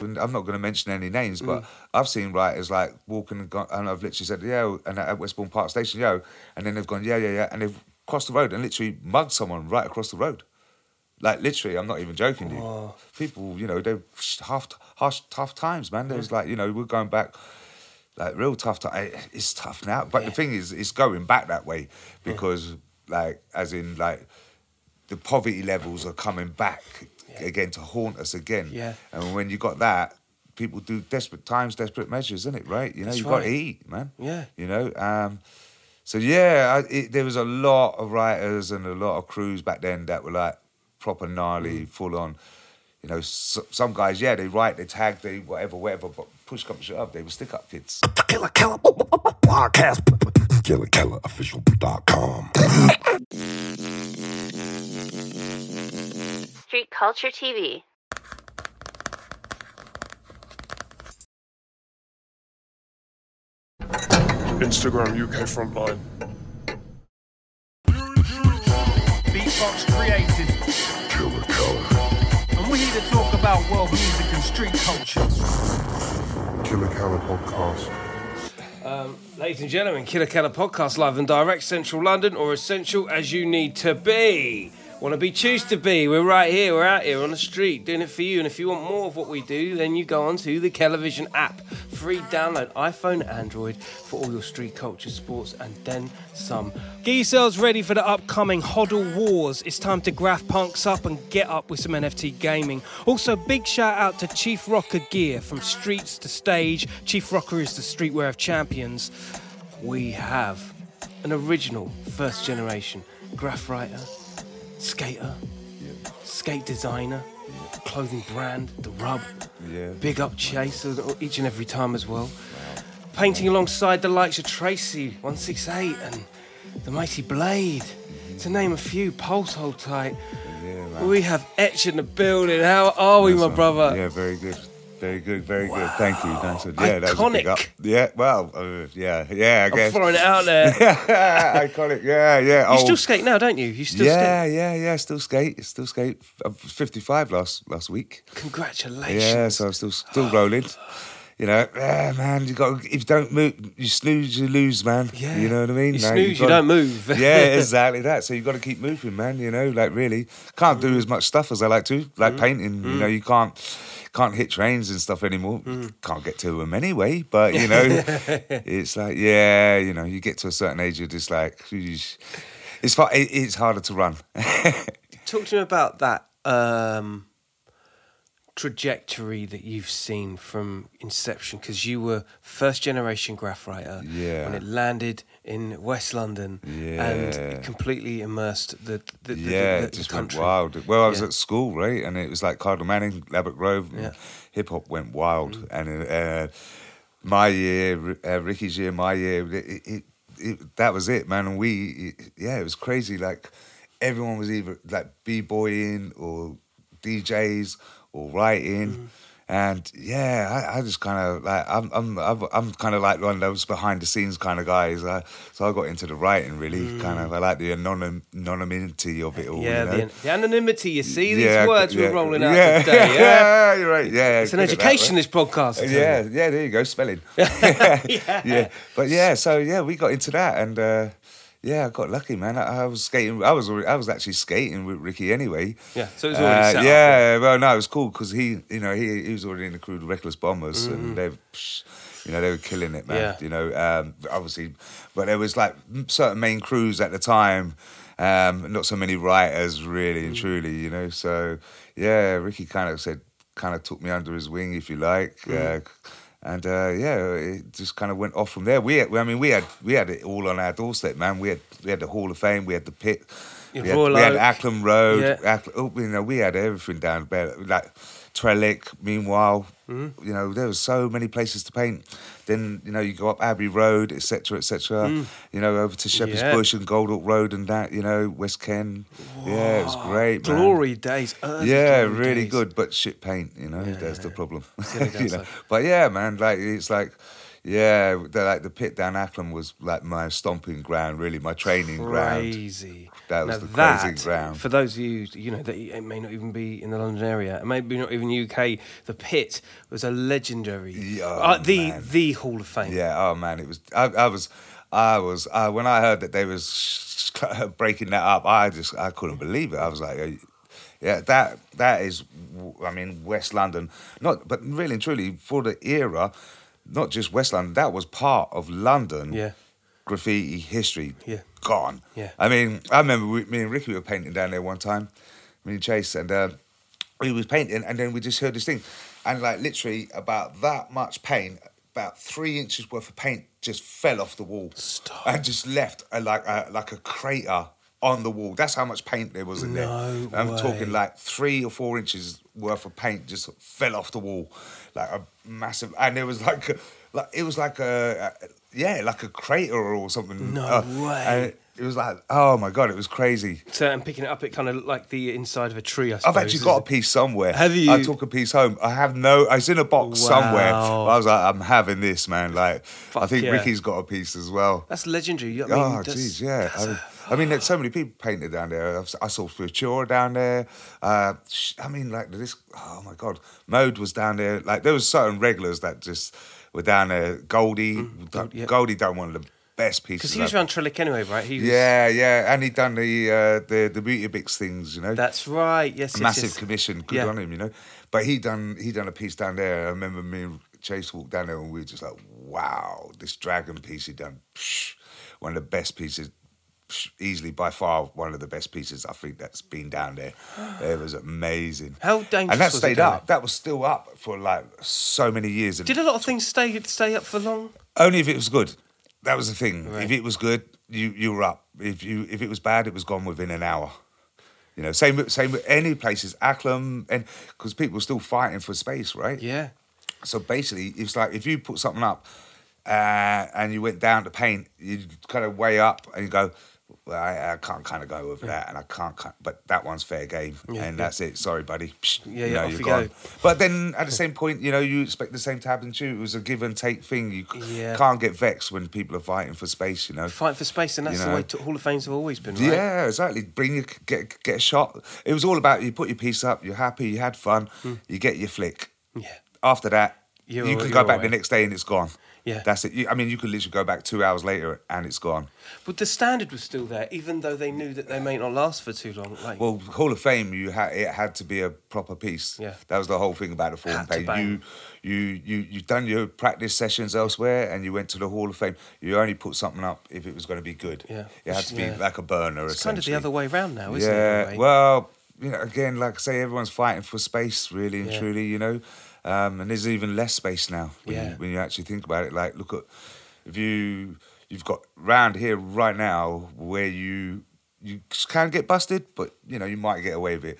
And I'm not going to mention any names, but mm. I've seen writers like walking and, gone, and I've literally said, yeah, and at Westbourne Park Station, yo, and then they've gone, yeah, yeah, yeah, and they've crossed the road and literally mugged someone right across the road. Like literally, I'm not even joking. You people, you know, they're half, harsh, tough times, man. There's like, you know, we're going back like real tough time. Eh, it's tough now, but the thing is, it's going back that way because, like, as in, like, the poverty levels are coming back again to haunt us again. Yeah. And when you got that, people do desperate times, desperate measures, isn't it? Right? You know, That's you got to eat, man. Yeah. You know. Um, so yeah, I, it, there was a lot of writers and a lot of crews back then that were like proper gnarly, Mm. full on. You know, s some guys, yeah, they write, they tag, they whatever, whatever, but push comes to shove up, they were stick up kids. Killa Kela podcast. Killa Kela official KillaKelaOfficial.com. Street Culture TV. Instagram UK Frontline. Beatbox created. Killa Kela. And we're here to talk about world music and street culture. Killa Kela podcast. Um, ladies and gentlemen, Killa Kela podcast live and direct, Central London, or essential as you need to be. Want to be, choose to be. We're right here, we're out here on the street doing it for you. And if you want more of what we do, then you go onto the KelaVision app. Free download, iPhone, Android, for all your street culture, sports, and then some. Get yourselves ready for the upcoming Hodl Wars. It's time to GraffPunks up and get up with some NFT gaming. Also, big shout out to Chief Rocker Gear from streets to stage. Chief Rocker is the streetwear of champions we have an original first generation graph writer, skater, skate designer, clothing brand, The Rub. Yeah. Big up Chase each and every time as well. Painting alongside the likes of Tracy 168 and the Mighty Blade, mm-hmm. to name a few, Pulse Hold Tight. Yeah, man. We have Etch in the building. How are we, my brother? Yeah, very good. Very good, very good. Thank you. Yeah, that was a big up. Yeah, well, uh, yeah, yeah, I guess. I'm throwing it out there. Iconic, yeah, yeah. You oh, still skate now, don't you? You still yeah, skate. yeah, yeah. Yeah. Still skate, still skate. I was 55 last last week. Congratulations. Yeah, so I'm still still rolling. You know, yeah, man. You got if you don't move, you snooze, you lose, man. Yeah. you know what I mean. You Like, snooze, you gotta- don't move. yeah, exactly that. So you got to keep moving, man. You know, like really can't do as much stuff as I like to, like Mm. painting. You know, you can't can't hit trains and stuff anymore. Mm. Can't get to them anyway. But you know, it's like yeah, you know, you get to a certain age, you're just like. It's far, it, it's harder to run. Talk to me about that um, trajectory that you've seen from inception, because you were first generation graph writer Yeah. when it landed in West London Yeah. and completely immersed the the, the, yeah, the, it the just went wild. Well, I was Yeah. at school, right, and it was like Cardinal Manning, Ladbroke Grove. Yeah. Hip hop went wild, Mm. and uh, my year, uh, Ricky's year, my year, it, it, it, that was it, man. And we, yeah, it was crazy. Like everyone was either like b boying or DJs or writing. Mm. And yeah, I, I just kind of like I'm I'm I'm, I'm kind of like one of those behind the scenes kind of guys. I, so I got into the writing really, kind of. I like the anonym, anonymity of it all. Mm. Yeah, you know? the, the anonymity. You see these Yeah, words yeah, we're rolling out yeah, today. Yeah, Yeah, you're right. Yeah, it's an education. right? This podcast. Yeah, yeah, there you go, spelling. yeah. yeah. But yeah, so yeah, we got into that and uh yeah, I got lucky, man. I, I was skating. I was. I was actually skating with Ricky anyway. Yeah, so it was already Uh, set up, Yeah, well, no, it was cool because he, you know, he, he was already in the crew, the Reckless Bombers, Mm-hmm. and they, you know, they were killing it, man. Yeah. You know, um, obviously, but there was like certain main crews at the time. Um, not so many writers, really Mm. and truly, you know. So yeah, Ricky kind of said, kind of took me under his wing, if you like. Mm. Uh, and uh, yeah, it just kind of went off from there. We, had, I mean, we had we had it all on our doorstep, man. We had we had the Hall of Fame, we had the pit, we had, we had Acklam Road, Yeah. Acklam, oh, you know, we had everything down there. Like Trellick, meanwhile, Mm-hmm. you know, there was so many places to paint. Then you know, you go up Abbey Road, etc., etc. You know, over to Shepherd's Mm. Yeah. Bush and Goldhawk Road and that. You know, West Ken. Yeah, it was great, man. Glory days. early Yeah, glory really days. good, but shit paint, you know, Yeah, that's the problem. You know? But yeah, man, like it's like, Yeah, the, like the pit down Acklam was like my stomping ground, really, my training ground. Crazy. That was Now the crazy ground. For those of you, you know, that it may not even be in the London area, and maybe not even UK. The pit was a legendary, Yeah, uh, the man. the Hall of Fame. Yeah, oh man, it was. I, I was, I was. Uh, when I heard that they was breaking that up, I just I couldn't believe it. I was like, uh, yeah, that that is. I mean, West London, not, but really and truly for the era, not just West London. That was part of London. Yeah. graffiti history. Yeah. Gone. Yeah. I mean, I remember we, me and Ricky were painting down there one time, me and Chase, and uh, we was painting, and then we just heard this thing, and like literally about that much paint, about three inches worth of paint just fell off the wall, Stop. and just left a, like a like a crater on the wall. That's how much paint there was in No there. I'm way. talking like three or four inches worth of paint just fell off the wall, like a massive, and it was like, a, like it was like a, a yeah, like a crater or something. No Uh, way. and it was like, oh my god, it was crazy. So I'm picking it up. It kind of looked like the inside of a tree. I suppose. I've actually got a piece somewhere. Have you? I took a piece home. I have no. It's in a box Wow. somewhere. I was like, I'm having this, man. Like, I think yeah. Ricky's got a piece as well. That's legendary. You know what I mean, Oh, That's- jeez, yeah. I mean, I mean, there's so many people painted down there. I've- saw Futura down there. Uh, I mean, like this. Oh my God, Mode was down there. Like there was certain regulars that just were down there. Goldie, Mm, Gold- yeah. Goldie done one of the best pieces. Because he was around Trellick anyway, right? He was, Yeah, yeah, and he done the uh, the the Beauty Bix things, you know. That's right. Yes, yes, massive yes. commission. Good Yeah. on him, you know. But he done he done a piece down there. I remember me and Chase walked down there and we were just like, wow, this dragon piece he done. Psh, one of the best pieces. Easily by far one of the best pieces I think that's been down there. It was amazing. How dangerous And that was stayed up. That was still up for like so many years. And Did a lot of things stay stay up for long? only if it was good. That was the thing. Right. If it was good, you you were up. If you if it was bad, it was gone within an hour. You know, same with same with any places, Acklam, and because people were still fighting for space, right? Yeah. So basically, it's like if you put something up uh, and you went down to paint, you kind of weigh up and you go, well, I, I can't kind of go with that, and I can't, but that one's fair game, Yeah, and yeah. that's it. Sorry, buddy. Psh, Yeah, you yeah, know, you're gone. go. But then at the same point, you know, you expect the same to happen to you. It was a give and take thing. You Yeah. can't get vexed when people are fighting for space, you know. Fight for space, and that's You the way to, Hall of Fames have always been, right? Yeah, exactly. Bring your get get a shot. It was all about you put your piece up. You're happy. You had fun. Hmm. You get your flick. Yeah. After that. You're- you you're go back away. the next day and it's gone. Yeah. that's it. I mean, you could literally go back two hours later and it's gone. But the standard was still there, even though they knew that they may not last for too long. Like, Well, Hall of Fame, you had it had to be a proper piece. Yeah. that was the whole thing about the and to You, you, you, you done your practice sessions elsewhere, and you went to the Hall of Fame. You only put something up if it was going to be good. Yeah. it had to be Yeah. like a burner. it's kind of the other way round now, isn't yeah, it? way? well, you know, again, like I say, everyone's fighting for space, really and Yeah. truly, you know. Um, and there's even less space now when, Yeah. you, when you actually think about it. Like, look at if you you've got round here right now where you you can get busted, but you know you might get away with it.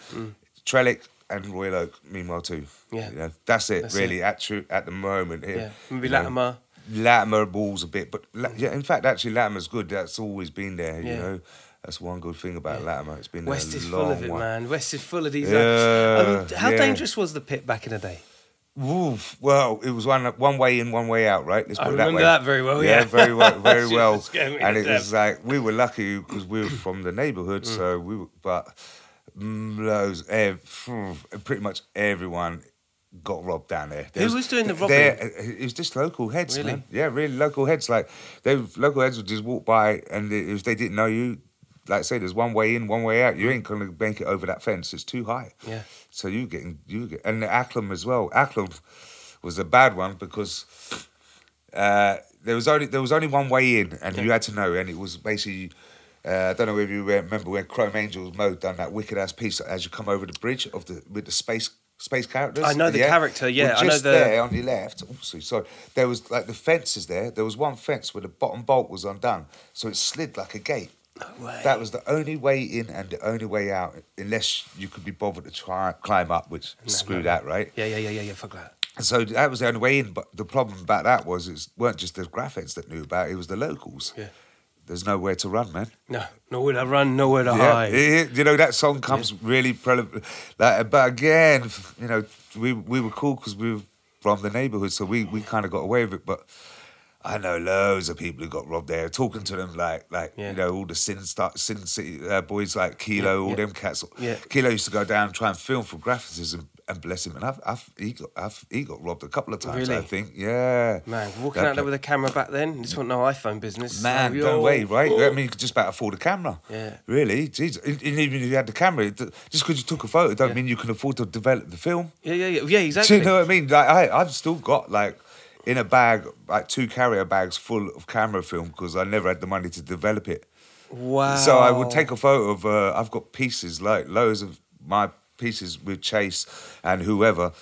Trellick and Royal Oak, meanwhile too. Mm. Yeah. you know, that's it That's really at true at the moment here. yeah. Maybe you know. Latimer. Latimer balls a bit, but yeah, in fact, actually, Latimer's good. That's always been there. You Yeah. know, that's one good thing about Latimer. It's been West there a is full of it, one. man. West is full of these. Yeah, uh, um, how yeah. dangerous was the pit back in the day? Oof, well, it was one one way in, one way out, right? Let's I put it remember way. that very well, yeah. very well, very well. was scaring me And it was like we were lucky because we were from the neighbourhood, Mm. so we were, but loads, pretty much everyone got robbed down there. Who was doing the there- It was just local heads, Really? man. Yeah, really local heads. Like they local heads would just walk by, and if they didn't know you, like I say, there's one way in, one way out. You ain't gonna make it over that fence. It's too high. Yeah. So you getting you get and the Acklam as well. Acklam was a bad one because uh, there was only there was only one way in, and you had to know, and it was basically. Uh, I don't know if you remember when Chrome Angels Mode done that wicked ass piece as you come over the bridge of the with the space space characters. I know the character, yeah, Well, I know just the- there on your left. Oh, sorry, sorry. There was like the fences there. There was one fence where the bottom bolt was undone, so it slid like a gate. Way. That was the only way in and the only way out, unless you could be bothered to try climb up, which screw that, right? Yeah, yeah, yeah, yeah, yeah. Fuck that. And so that was the only way in. But the problem about that was it weren't just the graphics that knew about it; it was the locals. Yeah. There's nowhere to run, man. No, nowhere to run, nowhere to Yeah, hide. it- you know that song comes really prevalent. Like, but again, you know, we we were cool because we were from the neighborhood, so we we kind of got away with it. But I know loads of people who got robbed there. Talking to them like, like Yeah. you know, all the Sin Star, Sin City uh, boys like Kilo, all yeah. them cats. Yeah. Kilo used to go down and try and film for graphics and, and bless him. And I've, I've, he got, I've, he got robbed a couple of times. I think, yeah. Man, walking That out there with a camera back then, this wasn't no iPhone business. Man, no yo, way, right? I mean, you could just about afford a camera. Yeah. Really? Jeez. And even if you had the camera, just because you took a photo, don't mean you can afford to develop the film. Yeah, yeah, yeah, yeah, Do exactly. you know what I mean? Like, I, I've still got like in a bag, like two carrier bags full of camera film because I never had the money to develop it. Wow. So I would take a photo of. Uh, I've got pieces like loads of my pieces with Chase and whoever,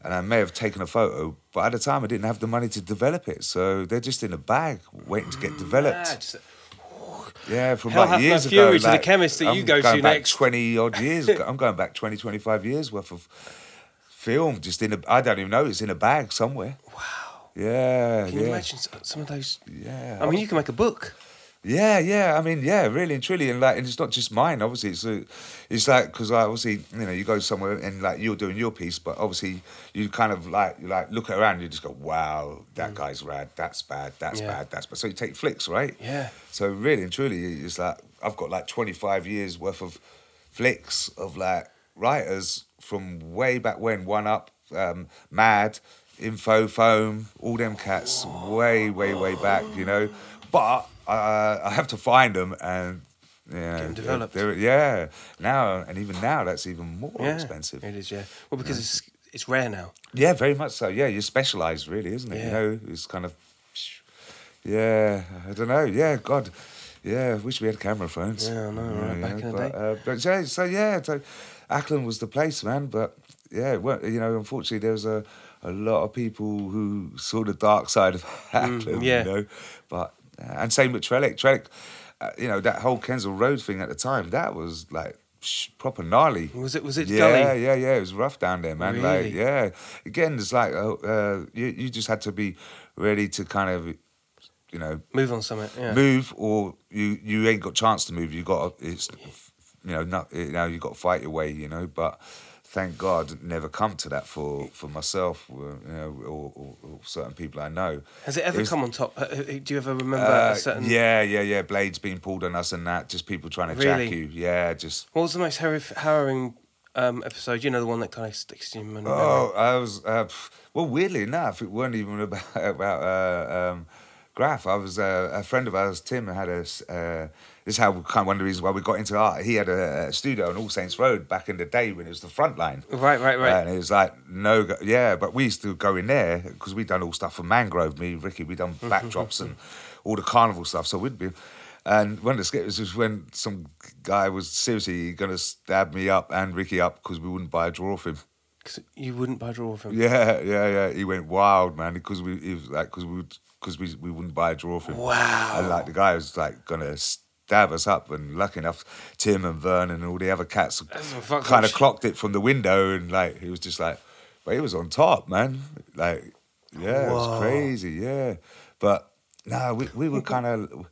and I may have taken a photo, but at the time I didn't have the money to develop it. So they're just in a bag waiting to get developed. Mad. Yeah, from Hell like years fury ago. to the like, chemist that you I'm go to back next. Twenty odd years. I'm going back 20, 25 years worth of film. Just in a. I don't even know. It's in a bag somewhere. Wow. Yeah, Can yeah, you imagine some of those? yeah. I mean, you can make a book. Yeah, yeah. I mean, yeah, really and truly, and like, and it's not just mine. Obviously, it's a, it's like because I obviously, you know, you go somewhere and like you're doing your piece, but obviously you kind of like you like look around, and you just go, wow, that guy's rad. That's bad. That's Mm. Yeah. bad. That's bad. So you take flicks, right? Yeah. So really and truly, it's like I've got like 25 years worth of flicks of like writers from way back when, One Up, um, Mad, Info, Foam, all them cats, way, way, way back, you know. But uh, I have to find them and. Yeah, 'em developed. they're- yeah. Now and even now, that's even more Yeah, expensive. It is, yeah. Well, because it's it's rare now. Yeah, very much so. Yeah, you're specialised, really, isn't it? Yeah. You know, it's kind of. Yeah, I don't know. Yeah, God. Yeah, I wish we had camera phones. Yeah, I know, right, back in the but, day. Uh, but so, so yeah, so Acklam was the place, man. But yeah, it you know, unfortunately, there was a, a lot of people who saw the dark side of Acklam. Mm, yeah. You know, but and same with Trellick. Trellick, uh, you know, that whole Kensal Road thing at the time, that was like sh- proper gnarly. Was it? Was it Yeah, gully? yeah, yeah. It was rough down there, man. Like, yeah. Again, it's like uh, uh, you, you just had to be ready to kind of, you know, Move on something. Yeah. move, or you you ain't got chance to move. You got it's, you know, not you know you got to fight your way. You know, but thank God, never come to that for for myself, or, you know, or, or, or certain people I know. Has it ever was- come on top? Uh, uh, Do you ever remember Uh, a certain? yeah, yeah, yeah. Blades being pulled on us and that. Just people trying to jack you. Yeah, just What was the most harrowing um, episode? You know, the one that kind of sticks in your memory. Oh, I was uh, well. Weirdly enough, it weren't even about about uh, um, Graph. I was uh, a friend of ours, Tim, had a. this is how kind of one of the reasons why we got into art. He had a, a studio on All Saints Road back in the day when it was the front line. Right, right, right. And it was like no, go, yeah, but we used to go in there because we'd done all stuff for Mangrove. Me, Ricky, We'd done backdrops and all the carnival stuff. So we'd be, and one of the skits was when some guy was seriously going to stab me up and Ricky up because we wouldn't buy a draw for him. 'Cause you wouldn't buy a draw from. Yeah, yeah, yeah. He went wild, man, because we he was like because we because we we wouldn't buy a draw for him. Wow. And like the guy was like gonna stab us up, and lucky enough, Tim and Vernon and all the other cats oh, That's some fucked kind of clocked it from the window, and like he was just like, but he was on top, man. Like, yeah, it was crazy, yeah. But no, we we were kind of.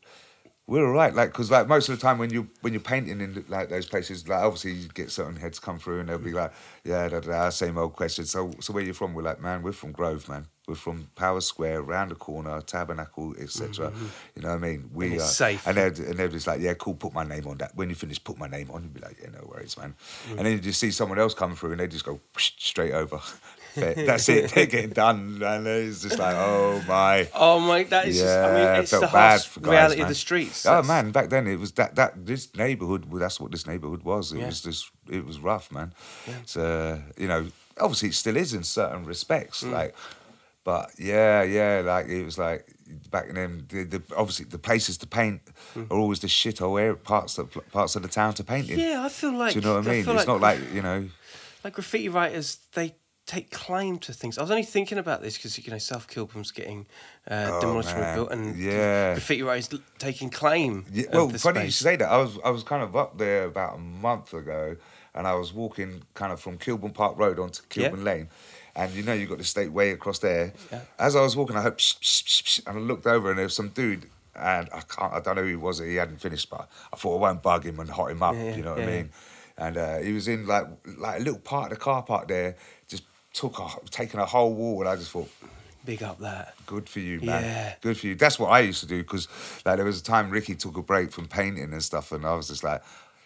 We were right, like, because like most of the time when you when you're painting in like those places, like obviously you get certain heads come through and they'll be like, yeah, da, da, da, same old question. So, so where you from? We're like, man, we're from Grove, man. We're from Powis Square, round the corner, Tabernacle, etc. You know what I mean? We And are safe. and they're and they're just like, yeah, cool, put my name on that. When you finish, put my name on. You'd be like, yeah, no worries, man. And then you just see someone else come through and they just go straight over. That's it. They're getting done, and it's just like, oh my. Oh my, that is just, I mean, it's the bad harsh for guys, reality of the streets. Oh That's- man, back then it was that that this neighborhood. Well, that's what this neighborhood was. It Yeah. was just it was rough, man. It's uh, you know, obviously it still is in certain respects, Mm. like, but yeah, yeah, like it was like back then. The, the obviously the places to paint Mm. are always the shithole area parts of parts of the town to paint in. Yeah, I feel like. Do you know what I mean? It's not like you know. like graffiti writers, they take claim to things. I was only thinking about this because you know South Kilburn's getting uh, Oh, demolished and man. rebuilt, and Yeah. graffiti writers taking claim. Yeah, well, funny you space. should say that. I was I was kind of up there about a month ago, and I was walking kind of from Kilburn Park Road onto Yeah. Kilburn Lane, and you know you got the state way across there. Yeah. As I was walking, I heard psh, psh, psh, psh, and I looked over, and there was some dude, and I can't, I don't know who he was. He hadn't finished, but I thought I won't bug him and hot him up. Yeah, you know what yeah, I mean? And uh, he was in like like a little part of the car park there, just took a, taking a whole wall, and I just thought. Big up that. Good for you, man. Yeah. Good for you. That's what I used to do because like there was a time Ricky took a break from painting and stuff, and I was just like,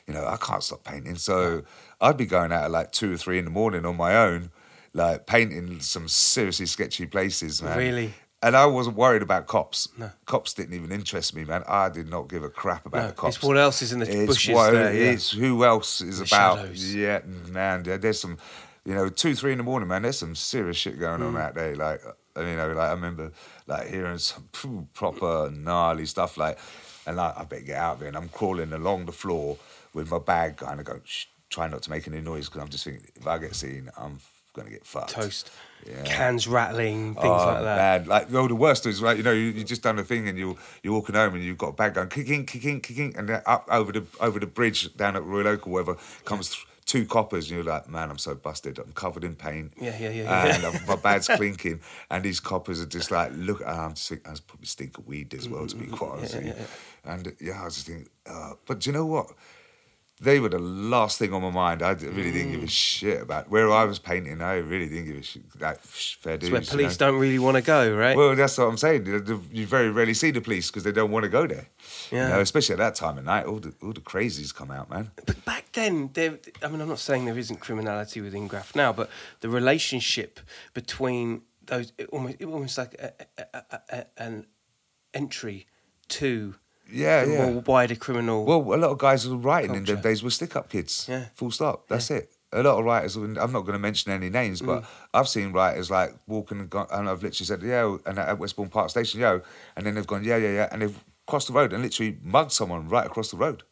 you know, I can't stop painting. So I'd be going out at like two or three in the morning on my own, like painting some seriously sketchy places, man. Really? And I wasn't worried about cops. No. Cops didn't even interest me, man. I did not give a crap about No, the cops. it's what else is in the It's bushes what- there, yeah. It's who else is The about. shadows. Yeah, man. There's some, you know, two, three in the morning, man. There's some serious shit going Mm. on out there. Like, uh, you know, like I remember like hearing some proper gnarly stuff. Like, and like I better get out of there, and I'm crawling along the floor with my bag, kind of going, Shh, try not to make any noise because I'm just thinking if I get seen, I'm gonna get fucked. Toast. Yeah. Cans rattling, things Oh, like that. Man, like no, the worst is like you know you, you just done a thing and you you're walking home and you've got a bag going kicking kicking kicking and then up over the over the bridge down at Royal Oak or whatever comes th- two coppers and you're like man I'm so busted I'm covered in paint Yeah, yeah, yeah, and yeah. I'm- my bag's clinking and these coppers are just like look and I'm just thinking I was probably stink of weed as well to be quite honest and yeah I was just thinking uh, but do you know what they were the last thing on my mind. I really didn't Mm. give a shit about where I was painting. I really didn't give a shit. Like, fair dues. Where you police know? don't really want to go, right? Well, that's what I'm saying. You You very rarely see the police because they don't want to go there. Yeah. You know, especially at that time of night, all the all the crazies come out, man. But back then, there, I mean, I'm not saying there isn't criminality within Graft now, but the relationship between those, it almost, it almost like a, a, a, an entry to Yeah, the yeah. wider criminal. Well, a lot of guys who were writing in Culture. them days were stick up kids. Yeah. Full stop. That's it. A lot of writers, I'm not going to mention any names, but Mm. I've seen writers like walking and, gone, and I've literally said, yo, and at Westbourne Park Station, yo, and then they've gone, yeah, yeah, yeah, and they've crossed the road and literally mugged someone right across the road.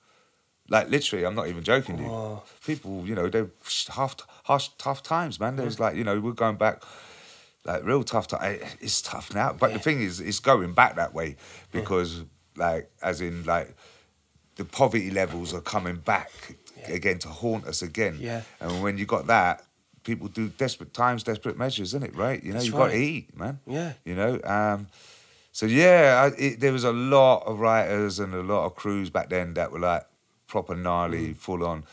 Like literally, I'm not even joking. Wow. People, you know, they're half, harsh, tough times, man. There's like, you know, we're going back like real tough time. It's tough now, but the thing is, it's going back that way because, like, as in, like, the poverty levels are coming back again to haunt us again. Yeah. And when you got that, people do desperate times, desperate measures, isn't it? Right? You know, you got to eat, man. Yeah. You know. Um, so yeah, I, it, there was a lot of writers and a lot of crews back then that were like proper gnarly, Mm. full on.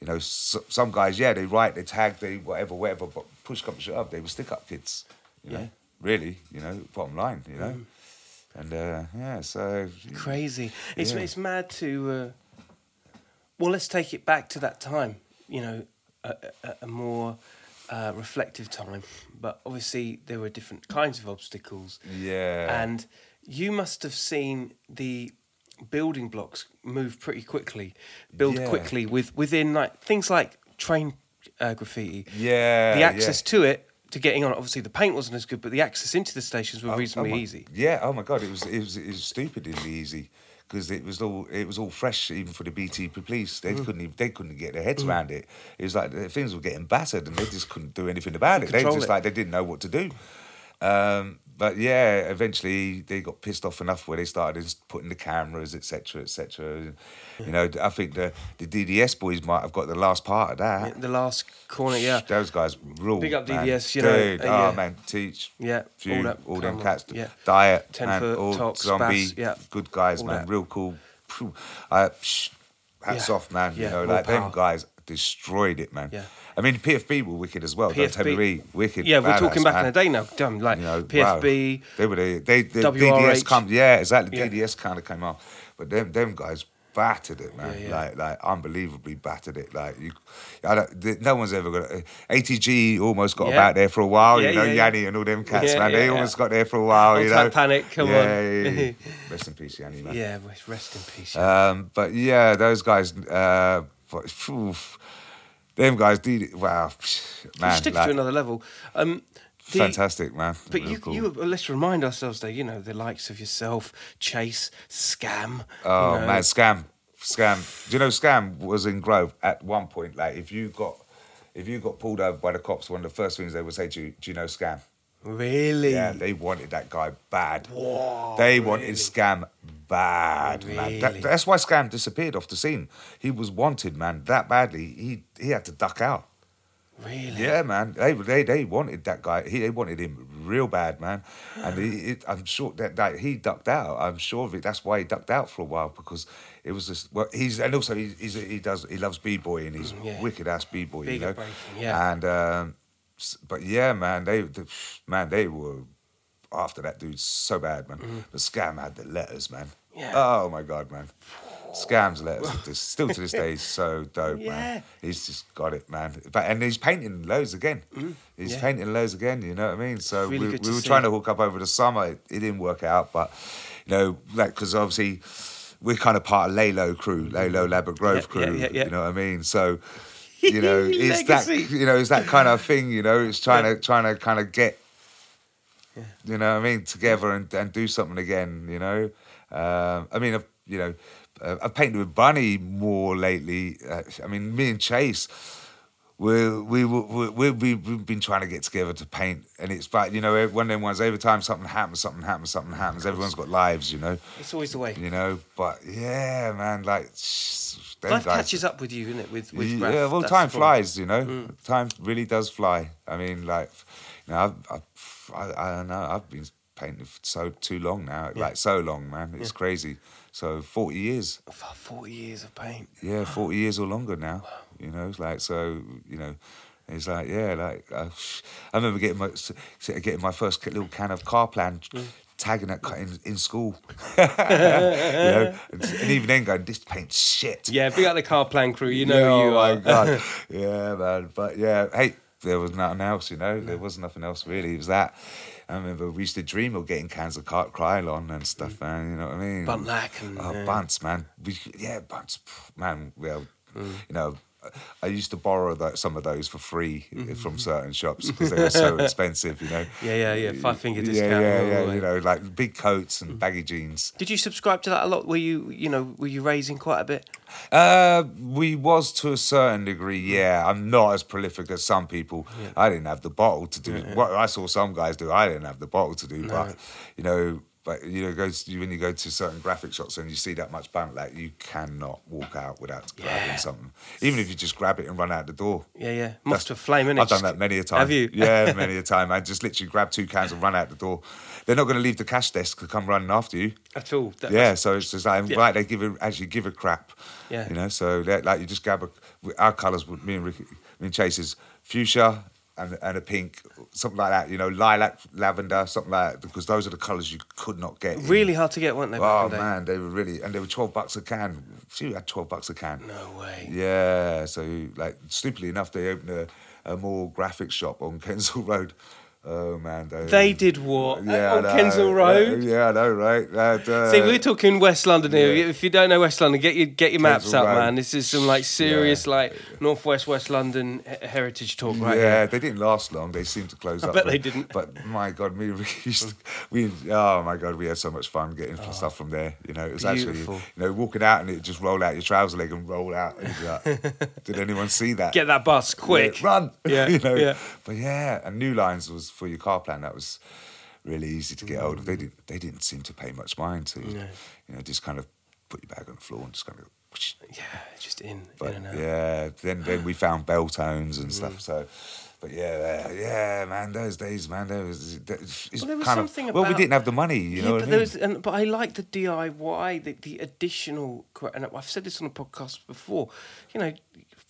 You know, s some guys, yeah, they write, they tag, they whatever, whatever, but push come to shove, they were stick up kids. You know, Yeah. really, you know, bottom line, you know. And uh, yeah, so Crazy. It's Yeah. it's mad to. Uh, well, let's take it back to that time. You know, a, a, a more uh, reflective time. But obviously, there were different kinds of obstacles. Yeah. And you must have seen the building blocks move pretty quickly, build Yeah. quickly with within like things like train uh, graffiti. Yeah, The access yeah. to it. To getting on, obviously the paint wasn't as good, but the access into the stations were Oh, reasonably oh my- easy. Yeah. Oh my god, it was it was it was stupidly easy because it was all it was all fresh even for the BT police. Mm. They couldn't even, they couldn't get their heads around it. It was like things were getting battered and they just couldn't do anything about it. They just it. like they didn't know what to do. Um, but yeah, eventually they got pissed off enough where they started just putting the cameras, etc., etc. You know, I think the the DDS boys might have got the last part of that. The last corner, yeah. Those guys rule. Big up man. DDS, you know, Dude, uh, oh yeah. man, teach. Yeah, few, all all, them cats. yeah. Diet, Ten man, foot, all Tox, zombie, yeah. good guys, All man, that. real cool. Uh, psh, hats Yeah. off, man. You know, like them guys destroyed it, man. Yeah. I mean, PFB were wicked as well. Don't tell me we wicked. Yeah, we're talking back man. in the day now. Damn, like You know, wow. PFB. They were the they, the. DDS come yeah exactly Yeah. DDS kind of came up, but them them guys battered it man Yeah, yeah. like like unbelievably battered it like you I don't, no one's ever got ATG almost got Yeah. about there for a while you know. Yanni and all them cats man they almost got there for a while you know Panic, come yeah, on. yeah, yeah, yeah. rest in peace Yanni man Yeah, rest in peace. um, but yeah, those guys, uh, but, them guys, did wow, man, took like, to another level. Um, the- fantastic, man. But you, cool. you, let's remind ourselves that you know the likes of yourself, Chase, Scam. Oh you know, man, scam, scam. Do you know scam was in Grove at one point? Like, if you got, if you got pulled over by the cops, one of the first things they would say to you, "Do you know scam?" Really? Yeah, they wanted that guy bad. they wanted scam bad, man. That, Really? that's why scam disappeared off the scene. He was wanted, man, that badly. He he had to duck out. really? Yeah, man. They they they wanted that guy. He they wanted him real bad, man. And he, it, I'm sure that, that he ducked out. I'm sure of it. That's why he ducked out for a while because it was just well. He's and also he, he's he does he loves b boy and he's Yeah. wicked ass b boy. You know. breaking, yeah. And um, but yeah, man, they the, man they were after that dude so bad, man. But Scam had the letters, man. Mm-hmm. Yeah. Oh my god, man. Scam's letters just, still to this day he's so dope, Yeah. man. He's just got it, man. But and he's painting loads again. He's Mm-hmm. Yeah. painting loads again. You know what I mean? So Really we, we were see. trying to hook up over the summer. It, it didn't work out, but you know, like because obviously we're kind of part of Lalo crew, Lalo Ladbroke Grove Yeah, crew. You know what I mean? So you know, it's that you know, it's that kind of thing. You know, it's trying to trying to kind of get. You know what I mean? Together and, and do something again, you know? Um, I mean, I've, you know, uh, I've painted with Bunny more lately. Uh, I mean, me and Chase, we we we we we've been trying to get together to paint, and it's like you know one of them ones. Every time something happens, something happens, something happens. Everyone's got lives, you know, It's always the way. you know. But yeah, man, like Life guys- catches up with you, isn't it? With with yeah, Raph, well, time flies, you know. Time really does fly. I mean, like, you know, I've, I've, I, I don't know. I've been painting for so too long now, like so long, man. It's crazy. So forty years, Forty years of paint. yeah, forty years or longer now. You know, it's like so. You know, it's like yeah, like uh, I remember getting my getting my first little can of Carplan. Tagging that cut in, in school, you know, and, and even then going, this paint's shit. Yeah, big up the Carplan crew. You know Yeah, who you oh are. my god. yeah, man. But yeah, hey, there was nothing else, you know. There was nothing else really. It was that. I remember we used to dream of getting cans of car- Krylon and stuff, man. You know what I mean? Buntlack and, oh, yeah. bunts, man. We, yeah, bunts, man. Well, Mm. you know. I used to borrow tho- some of those for free Mm-hmm. from certain shops because they were so expensive, you know. Yeah, yeah, yeah. Five finger Yeah, discount. yeah, the yeah. way. You know, like big coats Mm. and baggy jeans. Did you subscribe to that a lot? Were you, you know, were you raising quite a bit? Uh, we was to a certain degree, yeah. I'm not as prolific as some people. I didn't have the bottle to do what I saw some guys do. I didn't have the bottle to do, but you know, but you know, go to, when you go to certain graphic shops and you see that much bump, like you cannot walk out without grabbing Yeah. something. Even if you just grab it and run out the door. Yeah, yeah. To a flame, innit? I've done that many a time. Have you? Yeah, many a time. I just literally grab two cans and run out the door. They're not going to leave the cash desk to come running after you. At all. That- Yeah, so it's just like Yeah. right. They give a, actually give a crap. Yeah. you know. So like you just grab a our colours. with Me and Ricky, me and Chase is fuchsia and and a pink, something like that. You know, lilac, lavender, something like that. Because those are the colours you could not get. in- Really hard to get, weren't they? Oh man, they were really, and they were twelve bucks a can. She had twelve bucks a can. No way. Yeah, so like stupidly enough, they opened a, a more graphic shop on Kensal Road. Oh man, they, They did what? Yeah, on. Kensal Road? Yeah, I know, right? That, uh, See, we're talking West London here. yeah. If you don't know West London, get your get your maps Kensal up, Road. man. This is some like serious like northwest West London he- heritage talk right yeah, here. they didn't last long. They seemed to close I up. but- they didn't. But my God, we we, used to, we oh my God, we had so much fun getting stuff from there. You know, it was Beautiful. actually you know walking out and it just roll out your trouser leg and roll out. And like, Did anyone see that? Get that bus quick. Yeah, run. Yeah, you know. yeah. But yeah, and new lines was for your Carplan. That was really easy to get hold of. They didn't. They didn't seem to pay much mind to. You know, just kind of put your bag on the floor and just kind of. whoosh. Yeah, just in, But in yeah, then then we found Beltons and Mm. stuff. So. But yeah, uh, yeah, man, those days, man, there was, there- it's Well, there was kind of something well, we didn't have the money, you yeah, know. but I there mean? was, and, but I like the DIY, the, the additional, and I've said this on a podcast before. You know,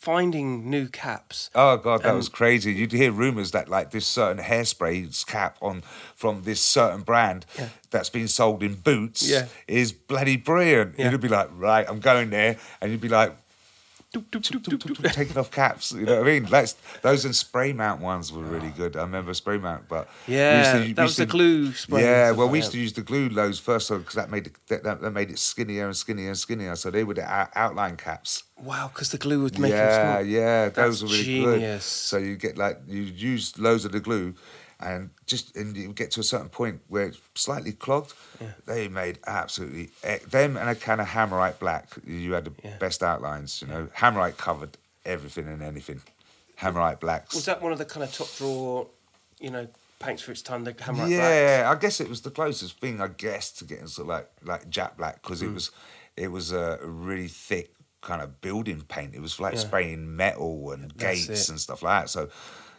finding new caps. Oh god, that Um, was crazy. You'd hear rumors that like this certain hairspray's cap on from this certain brand Yeah. that's been sold in boots Yeah. is bloody brilliant. Yeah. You'd be like, right, I'm going there, and you'd be like. Taking off caps, you know what I mean? That's, those and spray mount ones were really ah. good. I remember spray mount, but Yeah, to- that was used the to- glue spray Yeah, well, we used to use the glue loads first because that made it that, that, made it skinnier and skinnier and skinnier. So they were the outline caps. Wow, because the glue would make them yeah, small. yeah, those were really genius. good. So you get like you use loads of the glue, and just and you get to a certain point where it's slightly clogged. They made absolutely them and a kind of Hammerite black. You had the Yeah. best outlines. You know, Hammerite covered everything and anything. Hammerite blacks. Was that one of the kind of top drawer, you know, paints for its time, the Hammerite black? yeah, blacks? I guess it was the closest thing I guess to getting sort of like like Jack Black because Mm. it was it was a really thick kind of building paint. It was like Yeah. spraying metal and That's gates it. and stuff like that. So,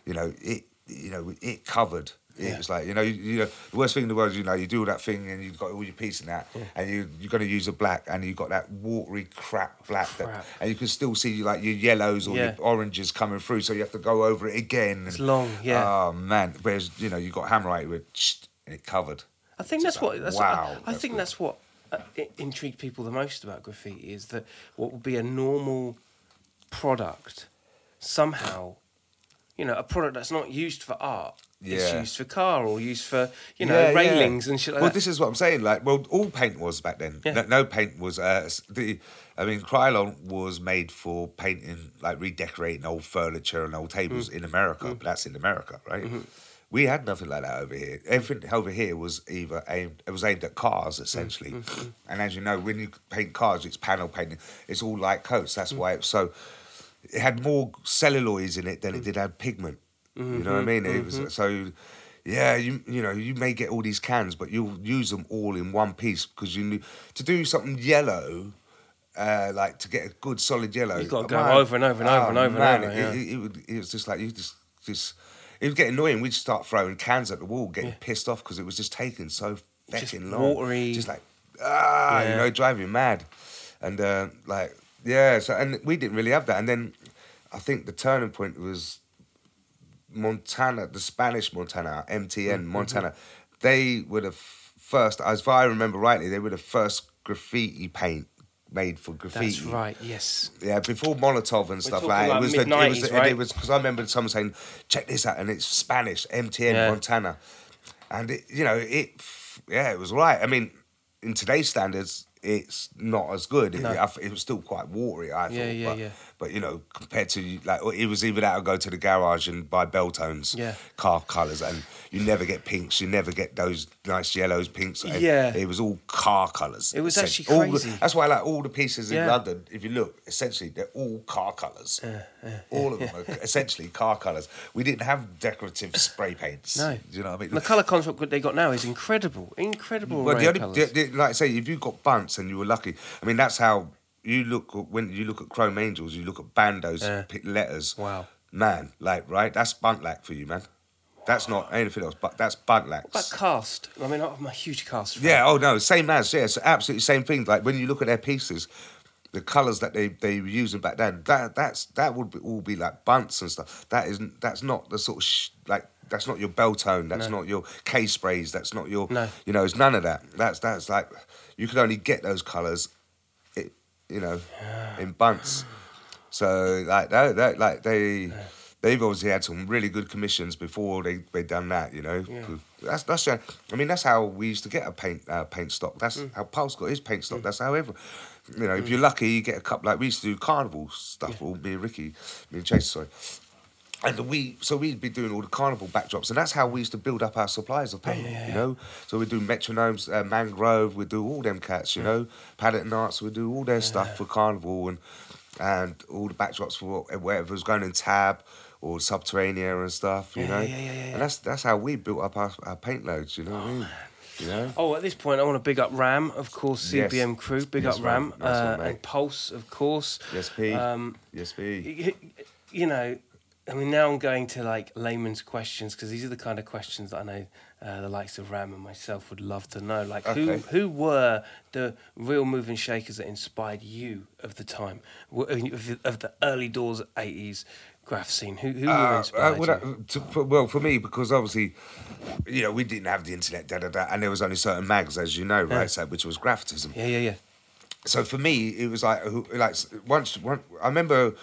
you know, it you know it covered. It Yeah. was like you know, you, you know the worst thing in the world is you know you do all that thing and you've got all your piece in that and you you're going to use a black and you've got that watery crap black that, and you can still see like your yellows or Yeah. your oranges coming through so you have to go over it again. It's and- long, yeah. Oh man, whereas you know you got Hammerite with and it covered. I think that's what. That's Wow, what, I, I that's think that's what uh, intrigued people the most about graffiti is that what would be a normal product somehow, you know, a product that's not used for art. It's used for car or used for you know Yeah, yeah. railings and shit like well, that. this is what I'm saying. Like, well, all paint was back then. Yeah. No, no paint was. Uh, the, I mean, Krylon was made for painting, like redecorating old furniture and old Mm. tables in America. But that's in America, right? Mm-hmm. We had nothing like that over here. Everything over here was either aimed. It was aimed at cars Mm, essentially. And as you know, when you paint cars, it's panel painting. It's all light coats. That's why it's so. It had more celluloids in it than it did have pigment. You know what I mean? It was so. Yeah, you you know you may get all these cans, but you'll use them all in one piece because you need to do something yellow. Uh, like to get a good solid yellow, You've gotta go man, over and over and over and oh, over and over, It, yeah. it, it, would, it was just like you just just it would get annoying. We'd start throwing cans at the wall, getting pissed off because it was just taking so fucking long, watery. just like ah, you know, driving mad, and uh, like yeah. So and we didn't really have that, and then I think the turning point was Montana, the Spanish Montana, MTN Mm-hmm. Montana. They were the f- first, as if I remember rightly, they were the first graffiti paint made for graffiti. That's right. Yes. Yeah, before Molotow and stuff like that. It was the, it was, the, right? it was because I remember someone saying, "Check this out," and it's Spanish, MTN Yeah. Montana, and it, you know it. Yeah, it was right. I mean, in today's standards, it's not as good. It, No. I th- it was still quite watery. I thought, Yeah, yeah, but, yeah. But you know, compared to like, it was either that or go to the garage and buy Beltons, Yeah. car colours, and you never get pinks. You never get those nice yellows, pinks. Yeah. it was all car colours. It was actually All the- crazy. that's why, like all the pieces in Yeah. London, if you look, essentially they're all car colours. all of them are essentially car colours. We didn't have decorative spray paints. No. Do you know what I mean? The colour contrast they got now is incredible. Incredible. Well, the only, the, like I say, if you got bunts and you were lucky, I mean, that's how you look at- when you look at Chrome Angels. You look at Bando's Yeah. letters. Wow. man, like right, that's Buntlack for you, man. That's not anything else, but that's Buntlack. But cast. I mean, I'm a huge cast. Fan. Yeah, oh no, same as, yeah, it's absolutely same thing. Like when you look at their pieces, the colours that they, they were using back then, that that's that would be, all be like bunts and stuff. That isn't that's not the sort of sh- like that's not your Belton, that's No. not your K sprays, that's not your No. you know, it's none of that. That's that's like you can only get those colours you know, in bunts. So like that, that like they they've obviously had some really good commissions before they they done that. You know, Yeah. that's that's I mean that's how we used to get a paint uh, paint stock. That's Mm. how Pulse got his paint stock. That's how every you know if you're lucky you get a couple like we used to do carnival stuff. All me and Ricky, me and Chase, sorry. And we, so we'd be doing all the carnival backdrops, and that's how we used to build up our supplies of paint, you know. So we'd do metronomes, uh, mangrove, we'd do all them cats, you know. Paddington Arts, we'd do all their stuff for carnival and and all the backdrops for whatever was going in Tab or Subterranea and stuff, you Yeah, know. yeah, yeah, yeah, yeah. And that's that's how we built up our, our paint loads, you know what I mean? You know. Oh, at this point, I want to big up Ram, of course, Yes. CBM crew. Big Yes, up Ram. Ram. Nice one, uh, mate. and Pulse, of course. Yes, P. Um, yes, P. you know, I mean, now I'm going to like layman's questions because these are the kind of questions that I know uh, the likes of Ram and myself would love to know. Like, who Okay. who were the real moving shakers that inspired you of the time, of the- early doors 80s graph scene? Who, who were Uh, inspired uh, well, you? uh, to, for, well, for me, because obviously, you know, we didn't have the internet, da da da, and there was only certain mags, as you know, right? Yeah. So, which was Graphotism. Yeah, yeah, yeah. So for me, it was like, like once, one, I remember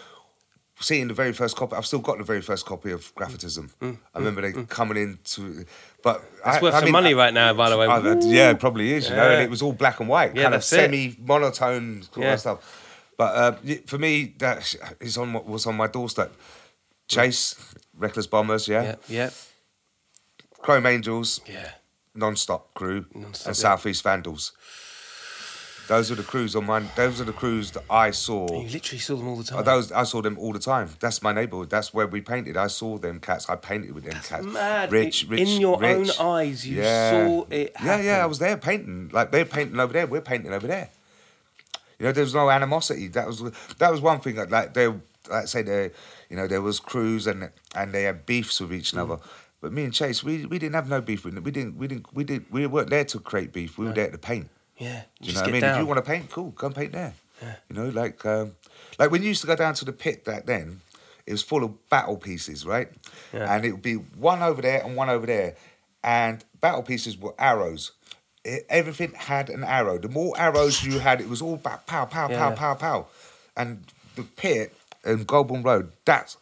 seeing the very first copy. I've still got the very first copy of Graphotism. I remember they coming into, but Mm, That's I, worth I some mean, money right now, by the way. I- yeah, it probably is. You know, and it was all black and white, Yeah, kind of semi-monotone sort Yeah. of stuff. But uh, for me, that is on what was on my doorstep. Chase, Reckless Bombers, yeah, Yeah, yeah, Chrome Angels, yeah. Non-Stop Crew, Non-Stop, and. Southeast Vandals. Those are the crews on my. Those are the crews that I saw. You literally saw them all the time. Oh, those I saw them all the time. That's my neighborhood. That's where we painted. I saw them cats. I painted with them cats. mad. Rich, In- rich, in your own eyes, you saw it Yeah, yeah. I was there painting. Like they're painting over there. We're painting over there. You know, there was no animosity. That was that was one thing. Like they, like say they, you know, there was crews and and they had beefs with each Mm. other. But me and Chase, we, we didn't have no beef with them. We didn't we didn't we didn't we weren't there to create beef. We were there to paint. Yeah, Do you know what I mean? down. If you want to paint, cool, go and paint there. You know, like um, like when you used to go down to the pit back then, it was full of battle pieces, right? Yeah. And it would be one over there and one over there, and battle pieces were arrows. It, everything had an arrow. The more arrows you had, it was all about pow, pow, Yeah. pow, pow, pow. And the pit and Golborne Road, that's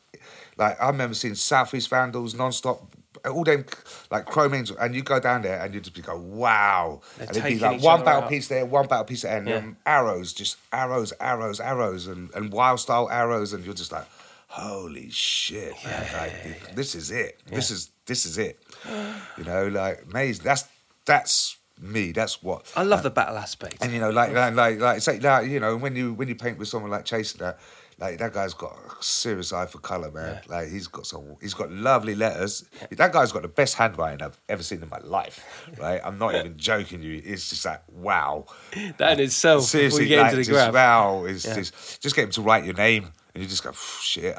like I remember seeing Southeast Vandals non-stop, all them like chromings, and you go down there and you just be go, wow. They're and it'd be like one battle out. piece there, one battle piece there, and Yeah. um, arrows, just arrows, arrows, arrows, and, and wild style arrows, and you're just like, holy shit, man! Like, this is it. This is this is it. You know, like amazing. That's that's me. That's what I love the battle aspect. and you know, like, like, like, like, say, like, you know, when you when you paint with someone like Chase, that, like, that guy's got a serious eye for color, man. Like, he's got some, he's got lovely letters. That guy's got the best handwriting I've ever seen in my life. Right? I'm not even joking you. It's just like, wow. that in itself, Seriously, we get like, into the just, wow. It's Yeah. just, just get him to write your name. And you just go, shit,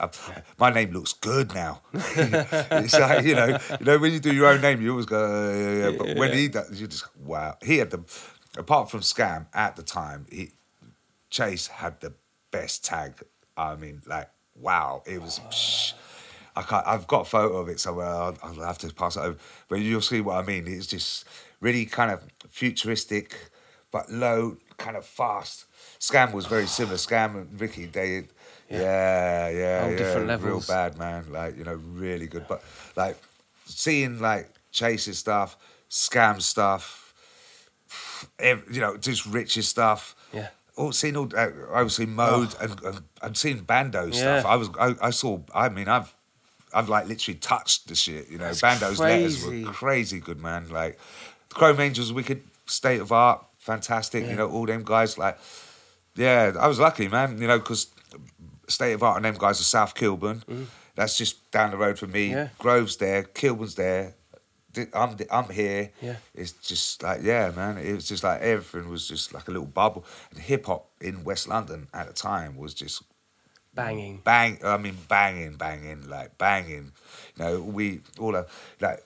my name looks good now. it's like, you know, you know, when you do your own name, you always go, yeah, yeah. But when he does, you just, wow. He had the, apart from Scam at the time, he, Chase had the best tag. I mean, like, wow. It was, psh, I can't, I've got a photo of it somewhere. I'll, I'll have to pass it over. But you'll see what I mean. It's just really kind of futuristic, but low, kind of fast. Scam was very similar. Scam and Ricky, they, yeah, yeah, On yeah, different real bad man. Like you know, really good. But like seeing like Chase's stuff, Scam stuff, you know, just Rich's stuff. Yeah. All seeing all, uh, obviously mode and, and and seeing Bando stuff. I was, I, I saw. I mean, I've, I've like literally touched the shit. You know, That's Bando's letters were crazy good, man. Like, Chrome Angels, wicked state of art, fantastic. You know, all them guys. Like, yeah, I was lucky, man. You know, because state of art and them guys are South Kilburn. That's just down the road from me. Mm. Yeah. Grove's there, Kilburn's there. I'm I'm here. Yeah. It's just like yeah, man. It was just like everything was just like a little bubble. And hip hop in West London at the time was just Banging. bang. I mean, banging, banging, like banging. You know, we all are like,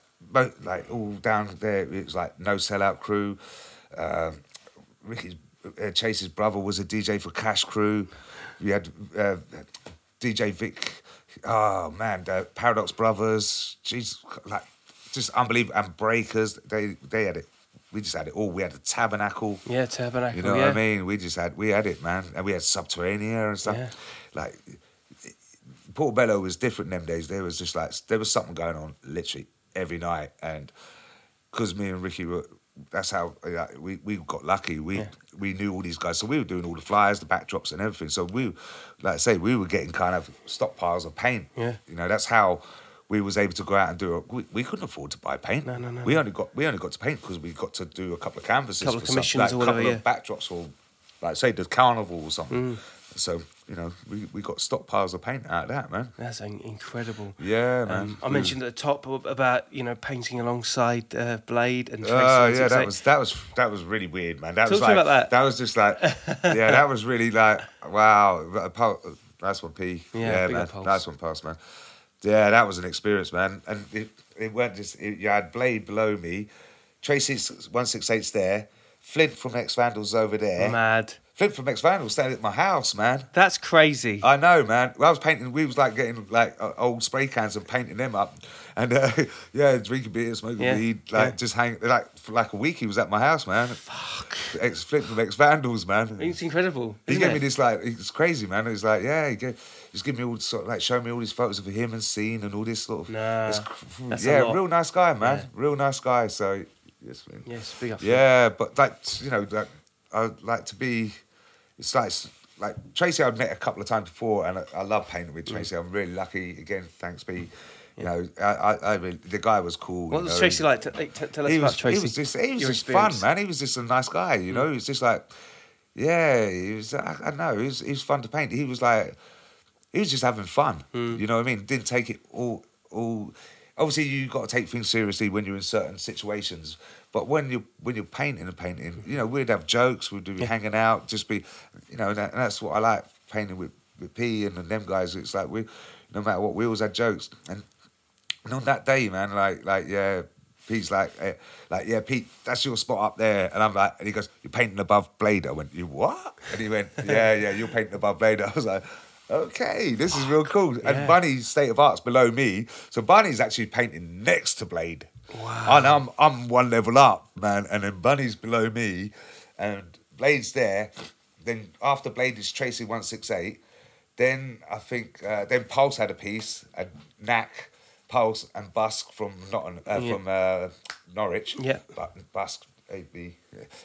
like all down there. It was like no sellout crew. Um, Ricky's uh, Chase's brother was a DJ for Cash Crew. We had uh, DJ Vic. Oh man, the Paradox Brothers. Jeez, like just unbelievable. And Breakers. They they had it. We just had it all. We had the Tabernacle. Yeah, Tabernacle. You know yeah. what I mean? We just had we had it, man, and we had Subterania and stuff. Yeah. Like Portobello was different them days. There was just like there was something going on literally every night, and because me and Ricky were. That's how like, we, we got lucky. We we knew all these guys, so we were doing all the flyers, the backdrops, and everything. So we, like I say, we were getting kind of stockpiles of paint. Yeah. you know that's how we was able to go out and do it. We, we couldn't afford to buy paint. No, no, no, We only got we only got to paint because we got to do a couple of canvases, Couple of for some- commissions like, or whatever, couple yeah. of backdrops or like say the carnival or something. Mm. So you know we, we got stockpiles of paint out of that man. That's incredible. Yeah, man. Um, I mentioned at the top about you know painting alongside uh, Blade and. Oh Tracy yeah, that was that was that was really weird, man. That Talk was to me like about that. was just like yeah, that was really like wow. Nice one, P. Yeah, Yeah, man. Nice one, Pulse, man. Yeah, that was an experience, man. And it, it weren't just it, you had Blade below me, Tracy one six eight's there, Flint from Ex Vandals over there. Mad. Flint from Ex Vandals standing at my house, man. That's crazy. I know, man. I was painting. We was like getting like uh, old spray cans and painting them up, and uh, yeah, drinking beer, smoking Yeah, weed, like yeah. just hang like for like a week. He was at my house, man. Fuck. Ex Flint from Ex Vandals, man. it's incredible. He gave it? me this like it's crazy, man. Was like yeah, he gave, he's giving me all sort of like showing me all these photos of him and scene and all this sort of Nah, that's yeah, real nice guy, man. Yeah. Real nice guy. So yes, man. Yes, big up. Yeah, but like you know, like I'd like to be. It's like like Tracy. I've met a couple of times before, and I, I love painting with Tracy. Mm. I'm really lucky. Again, thanks be. You mm. know, I, I, I really, the guy was cool. What was know. Tracy like? T- t- tell us He about was, Tracy. he was just, he was just fun, man. He was just a nice guy. You know, mm. he was just like, yeah, he was. I, I know. He was, he was fun to paint. He was like, he was just having fun. Hmm. You know what I mean? Didn't take it all all. Obviously, you got to take things seriously when you're in certain situations. But when you when you're painting and painting, you know, we'd have jokes. We'd be hanging out, just be, you know, and, that, and that's what I like painting with with P and, them guys. It's like we, no matter what, we always had jokes. And, and on that day, man, like like yeah. Pete's like, eh, like yeah, Pete, that's your spot up there, and I'm like, and he goes, you're painting above Blade. I went, you what? And he went, yeah, yeah, you're painting above Blade. I was like, okay, this is real cool. Yeah. And Bunny's state of art's below me, so Bunny's actually painting next to Blade. Wow. And I'm I'm one level up, man, and then Bunny's below me, and Blade's there. Then after Blade is Tracy one six eight. Then I think uh, then Pulse had a piece, and Knack, Pulse, and Busk from Notting, uh, Yeah. from uh, Norwich. Yeah. but Busk, AB,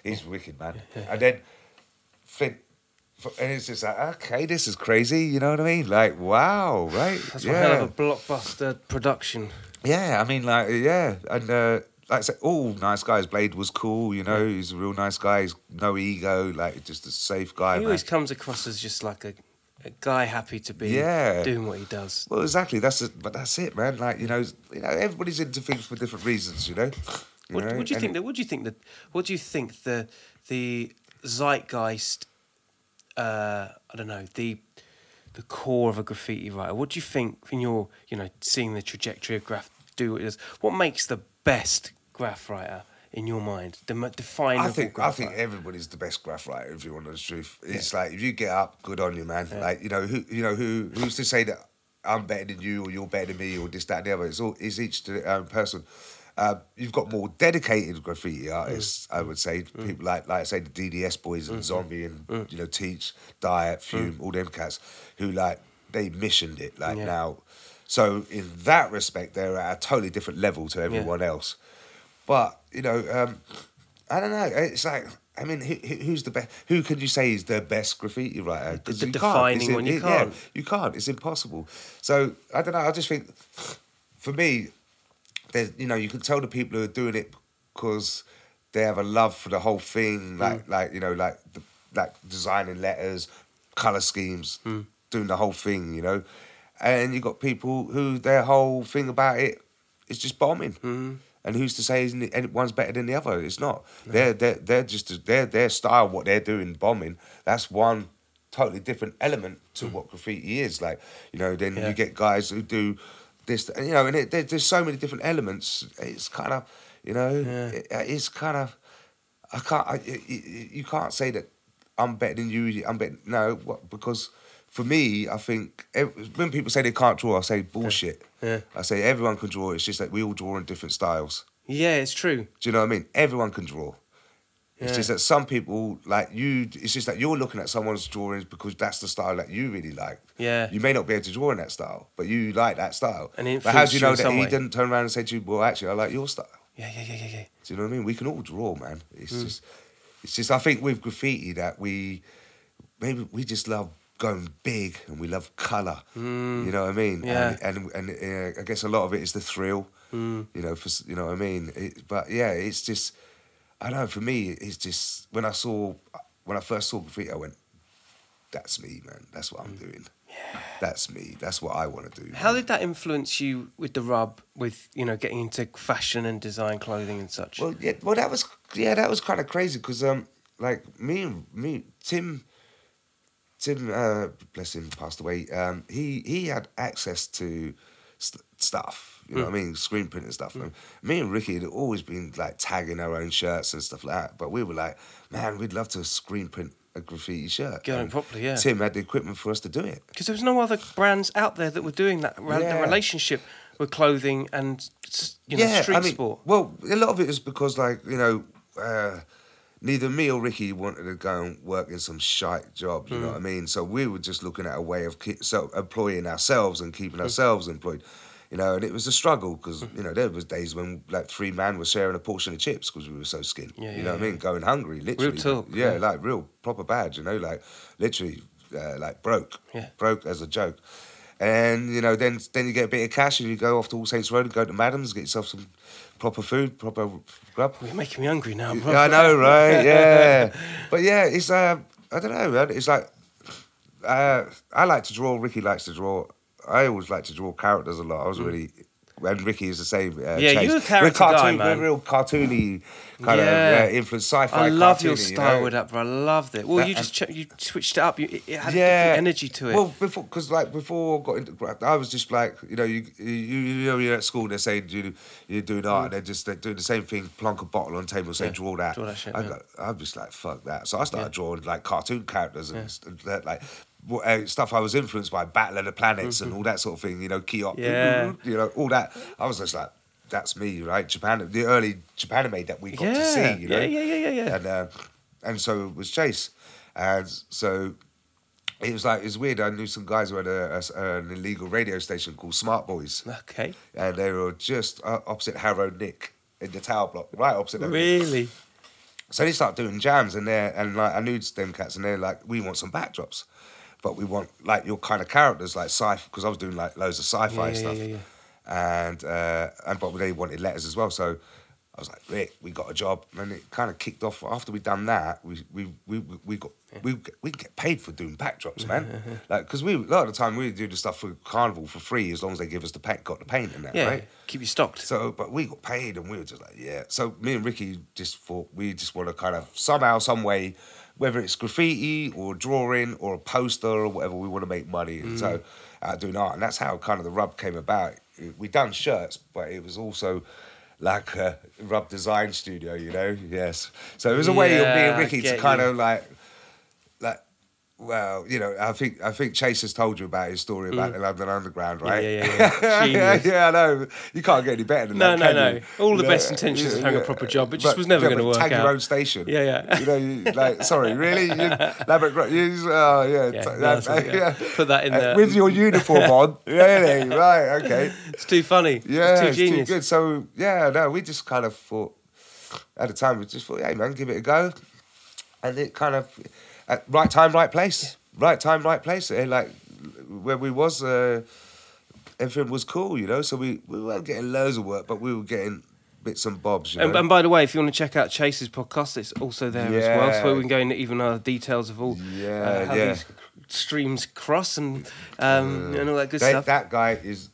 he's wicked man. And then Flint. And it's just like, okay, this is crazy. You know what I mean? Like, wow, right? That's yeah. one hell of a blockbuster production. Yeah, I mean, like, yeah, and uh, like I said, all nice guys. Blade was cool, you know. He's a real nice guy. He's no ego, like just a safe guy. He man. always comes across as just like a, a guy happy to be Yeah. doing what he does. Well, exactly. That's it. But that's it, man. Like you know, you know, everybody's into things for different reasons. You know. You What, know? what do you and think? That, what do you think that? What do you think the the zeitgeist? Uh, I don't know the the core of a graffiti writer. What do you think in your you know seeing the trajectory of graph do what it does? What makes the best graph writer in your mind? The definable I think I think writer? everybody's the best graph writer if you want the truth. It's like if you get up, good on you, man. Like you know who you know who who's to say that I'm better than you or you're better than me or this that and the other. It's all it's each to their own person. Uh, you've got more dedicated graffiti mm. artists, I would say. Mm. People like like I say the DDS boys and mm-hmm. Zombie and mm. you know Teach, Diet, Fume, all them cats who like they missioned it like Yeah. now. So in that respect, they're at a totally different level to everyone else. But you know, um, I don't know. It's like I mean, who, who- who's the best? Who can you say is the best graffiti writer? 'Cause The you can't. defining one, you can't. you can't. It's impossible. So I don't know. I just think, for me, there's you know you can tell the people who are doing it because they have a love for the whole thing, hmm. like like you know like the, like designing letters, color schemes, hmm. doing the whole thing, you know. And you got people who their whole thing about it is just bombing. Hmm. And who's to say isn't one's better than the other? It's not. They're they're they're just their their style, what they're doing, bombing. That's one totally different element to what graffiti is. Like you know, then Yeah. you get guys who do this, and, you know, and it, there, there's so many different elements. It's kind of, you know, it, uh, it's kind of. I can't. I, you can't say that I'm better than you. I'm better. No, what, because for me, I think when people say they can't draw, I say bullshit. Yeah. I say everyone can draw. It's just that we all draw in different styles. yeah, it's true. Do you know what I mean? Everyone can draw. It's Yeah. just that some people like you. It's just that you're looking at someone's drawings because that's the style that you really like. Yeah. You may not be able to draw in that style, but you like that style. And but how do you know that he way. didn't turn around and say to you, "Well, actually, I like your style." Yeah, yeah, yeah, yeah, yeah. Do you know what I mean? We can all draw, man. It's Mm. just, it's just. I think with graffiti that we, maybe we just love going big and we love color. You know what I mean? Mm. Yeah. And and, and uh, I guess a lot of it is the thrill. Mm. You know, for you know what I mean. It, but yeah, it's just. I don't know. For me, it's just when I saw when I first saw graffiti, I went, "That's me, man. That's what I'm doing. That's me. That's what I want to do." Mm. How man." did that influence you with the rub, with you know getting into fashion and design clothing and such? Well, yeah, well, that was yeah, that was kind of crazy because um, like me and me, Tim, Tim, uh, bless him, passed away. Um, he he had access to st- stuff. You know what I mean? Screen print and stuff. And me and Ricky had always been like tagging our own shirts and stuff like that. But we were like, man, we'd love to screen print a graffiti shirt. On properly, yeah. Tim had the equipment for us to do it. because there was no other brands out there that were doing that. ra- The relationship with clothing and you know street sport. Well, a lot of it is because, like, you know, uh, neither me or Ricky wanted to go and work in some shite job. You know Mm. what I mean? So we were just looking at a way of keep, so employing ourselves and keeping Mm. ourselves employed. You know, and it was a struggle because you know there was days when like three man were sharing a portion of chips because we were so skinned. Yeah, you yeah, know what I mean? Going hungry, literally. talk, Yeah, yeah. like real proper bad. You know, like literally, uh, like broke. Yeah. Broke as a joke. And you know, then then you get a bit of cash and you go off to All Saints Road and go to Madam's, get yourself some proper food, proper grub. You're making me hungry now, bro. Yeah, I know, right? Yeah, but yeah, it's uh, I don't know, man. It's like uh, I like to draw. Ricky likes to draw. I always like to draw characters a lot. I was really. And Ricky is the same. Uh, Mm. Yeah, you're a We're character guy, cartoon, man. We're real cartoony kind Yeah. of uh, influence, sci-fi. I love your cartoony, you style know? with that, bro. I loved it. Well, That- you just ch- you switched it up. You, it, had a different energy to it. Well, before because like before I got into I was just like you know you you, you know you're at school they're saying you you're doing art and they're just they're doing the same thing plonk a bottle on the table say Mm. Yeah, draw that. draw that shit, I yeah. got I'm just like fuck that. So I started Yeah. drawing like cartoon characters and that, like. What, Uh, stuff I was influenced by Battle of the Planets and all that sort of thing, you know, Mm-hmm. Yeah. you know, all that. I was just like, that's me, right? Japan, the early Japan Japanime that we got yeah, to see, you know. yeah, yeah, yeah, yeah, yeah. And uh, and so it was Chase, and so it was like it was weird. I knew some guys who had a, a- an illegal radio station called Smart Boys, Okay. and they were just uh, opposite Harrow Nick in the Tower Block, right opposite. them. Really? So they start doing jams and they and like I knew them cats and they're like, we want some backdrops, but we want like your kind of characters like sci because I was doing like loads of sci-fi Yeah, stuff, yeah, yeah. and uh, and but they wanted letters as well. So I was like, Rick, we got a job, and it kind of kicked off. After we done that, we we we we- got we we get paid for doing backdrops, man. like because we a lot of the time we do the stuff for Carnival for free as long as they give us the paint, got the paint and that, Yeah. right? Keep you stocked. So, but we got paid, and we were just like, yeah. So me and Ricky just thought we just want to kind of somehow, some way, whether it's graffiti or drawing or a poster or whatever, we want to make money. And so, out doing art, and that's how kind of the rub came about. We done shirts, but it was also like a rub design studio, you know. Yes. So it was a way of me Yeah, and I Ricky to kind you. of like. Well, you know, I think I think Chase has told you about his story about the London Underground, Mm. Right? yeah, yeah, yeah. yeah, yeah, I know. You can't get any better than No, that. no, no. you? All the best intentions of having a proper job, but it just But- was never yeah, gonna but work Tag out. your own station. Yeah, yeah. You know, you, like, sorry, really? You, Gro- you, oh, yeah. Yeah, t- no, that- that's- yeah. Put that in Uh, there. With your uniform on. Really? Right, okay. It's too funny. Yeah, it's too it's genius. too good. So, yeah, no, we just kind of thought, at the time, we just thought, hey, man, give it a go. And it kind of, at right time, right place. Right time, right place. And like, where we was, uh, everything was cool, you know? So we, we weren't getting loads of work, but we were getting bits and bobs, you know? And, and by the way, if you want to check out Chase's podcast, it's also there as well. So we can go into even other details of all Yeah, uh, how yeah. these streams cross and um, and all that good They- stuff. That guy is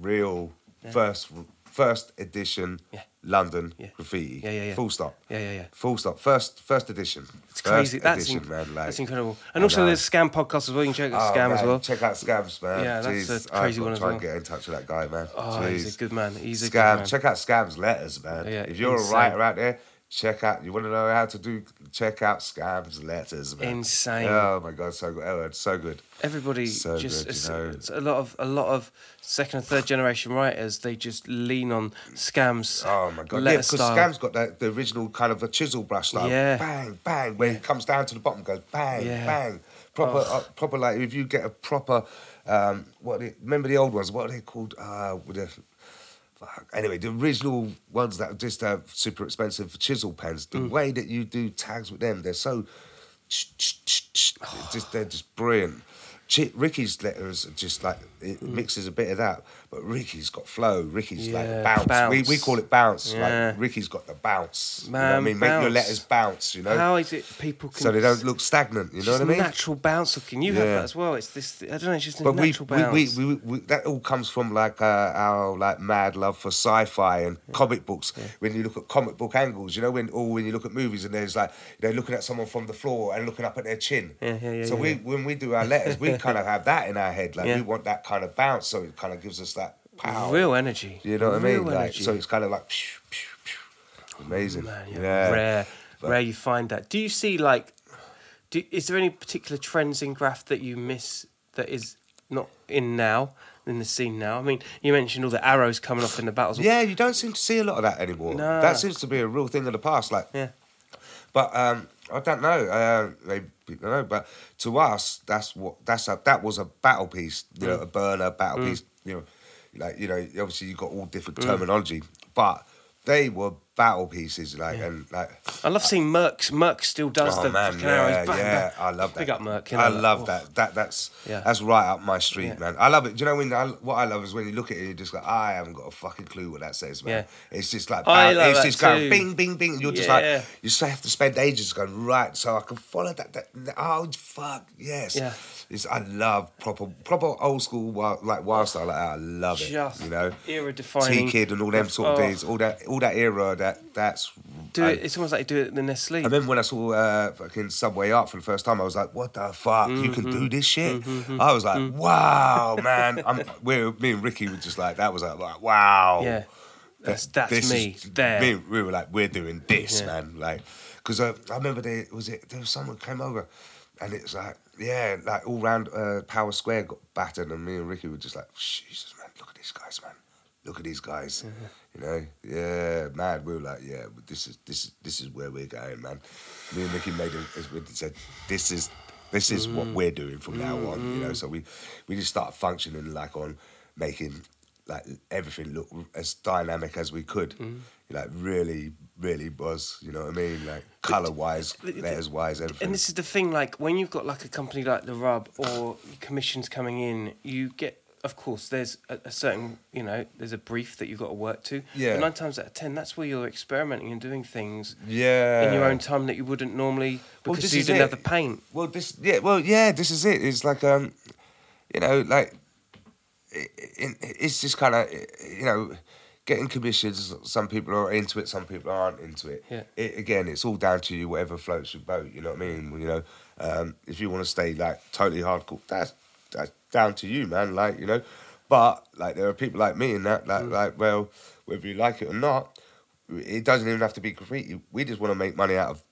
real first first edition Yeah. London Yeah. graffiti. Yeah, yeah, yeah. Full stop. Yeah, yeah, yeah. Full stop. First first edition. It's First crazy. That's, edition, inc- man. Like, that's incredible. And also, there's Scam podcast as well. You can check out Oh, Scam as well. Check out Scams, man. Yeah, that's Jeez, a crazy I've one to as try well. and get in touch with that guy, man. Oh, he's a good man. He's a Scam. good man. Check out Scam's letters, man. Yeah, if you're insane. a writer out there, check out. You want to know how to do? Check out Scam's letters, man. Insane. Oh my god, so good. Oh, it's so good. Everybody So just good, it's, you know. a lot of a lot of second and third generation writers. They just lean on Scam's. Oh my god! Yeah, because. Scam's got that the original kind of a chisel brush style. Yeah. Bang, bang. Where it comes down to the bottom, goes bang, Yeah. bang. Proper, uh, proper. Like if you get a proper, um, what? They, remember the old ones? What are they called? Uh, with the. Fuck. Anyway, the original ones that just have super expensive chisel pens. The Mm. way that you do tags with them, they're so. just they're just brilliant. Ricky's letters are just like it mixes a bit of that, but Ricky's got flow. Ricky's Mm. Yeah, like bounce. We, bounce. we call it bounce. Yeah. Like Ricky's got the bounce. you know what I Man, mean, make your letters bounce. You know, How is it people can so they don't look stagnant. You know what I mean? Natural bounce looking. You have that as well. It's this. I don't know. It's just a But natural we, bounce. we, we, we, that all comes from like uh, our like mad love for sci-fi and comic books. When you look at comic book angles, you know, when or when you look at movies and there's like they're looking at someone from the floor and looking up at their chin. Yeah, yeah, yeah, So yeah, we yeah. when we do our letters, we kind of have that in our head. Like Yeah. we want that kind of bounce, so it kind of gives us that power. Real energy. You know what I mean? Like, so it's kind of like phew, phew, phew. amazing. Man, yeah, yeah. rare, But- rare you find that. Do you see like, do, is there any particular trends in graph that you miss that is not in now in the scene now? I mean, you mentioned all the arrows coming off in the battles. Yeah, you don't seem to see a lot of that anymore. Nah. That seems to be a real thing of the past. Like, yeah, But um, I don't know. Uh, they don't know. But to us, that's what that's a that was a battle piece. You know, a burner battle piece. You know, like you know, obviously you got all different terminology, but they were battle pieces. Like and like. I love seeing Merck. Merck still does Oh the man, fucking yeah, arrows. Bang, yeah, bang. I love that. Big up Merck. you I know, like, love oh. that. That that's Yeah. that's right up my street, Yeah. man. I love it. Do you know when I, what I love is when you look at it, you're just like, I haven't got a fucking clue what that says, man. It's just like, I love it's that just going bing, bing, bing. You're just Yeah. like, you just have to spend ages going right, so I can follow that. that oh fuck, yes. Yeah. It's, I love proper, proper old school wild, like wild oh, style like that. I love it. Just you know, era defining. T Kid and all them sort of Oh. days, all that, all that era. That that's. Do I- it. It's almost like do it in their sleep. I remember when I saw uh, fucking Subway Art for the first time, I was like, "What the fuck? You can Mm-hmm. do this shit!" I was like, "Wow, man!" I'm, we're, me and Ricky were just like, "That was like, like, wow." yeah, that's That- that's this me is- there. me- we were like, "We're doing this, Yeah. man!" Like, because uh, I remember there was it there was someone came over, and it's like, yeah, like all round uh, Powis Square got battered, and me and Ricky were just like, "Jesus, man, look at these guys, man." Look at these guys, you know, yeah, man. We were like, yeah, but this is this is this is where we're going, man. Me and Mickey made it. As we said, this is this is what mm. we're doing from now on, you know. Mm. So we we just start functioning like on making like everything look as dynamic as we could. Mm. Like really, really was, you know what I mean? Like color wise, letters wise, everything. And this is the thing, like when you've got like a company like the Rub or commissions coming in, you get, of course, there's a, a certain, you know, there's a brief that you've got to work to. Yeah. But nine times out of ten, that's where you're experimenting and doing things yeah. in your own time that you wouldn't normally Well, because this you is didn't it. have the paint. Well, this yeah, well yeah, this is it. It's like um, you know, like it, it, it's just kind of you know, getting commissions. Some people are into it, some people aren't into it. Yeah. It, again, it's all down to you. Whatever floats your boat. You know what I mean? You know, um, if you want to stay like totally hardcore, that's that's down to you, man. Like you know, but like there are people like me and that like like well, whether you like it or not, it doesn't even have to be graffiti. We just want to make money out of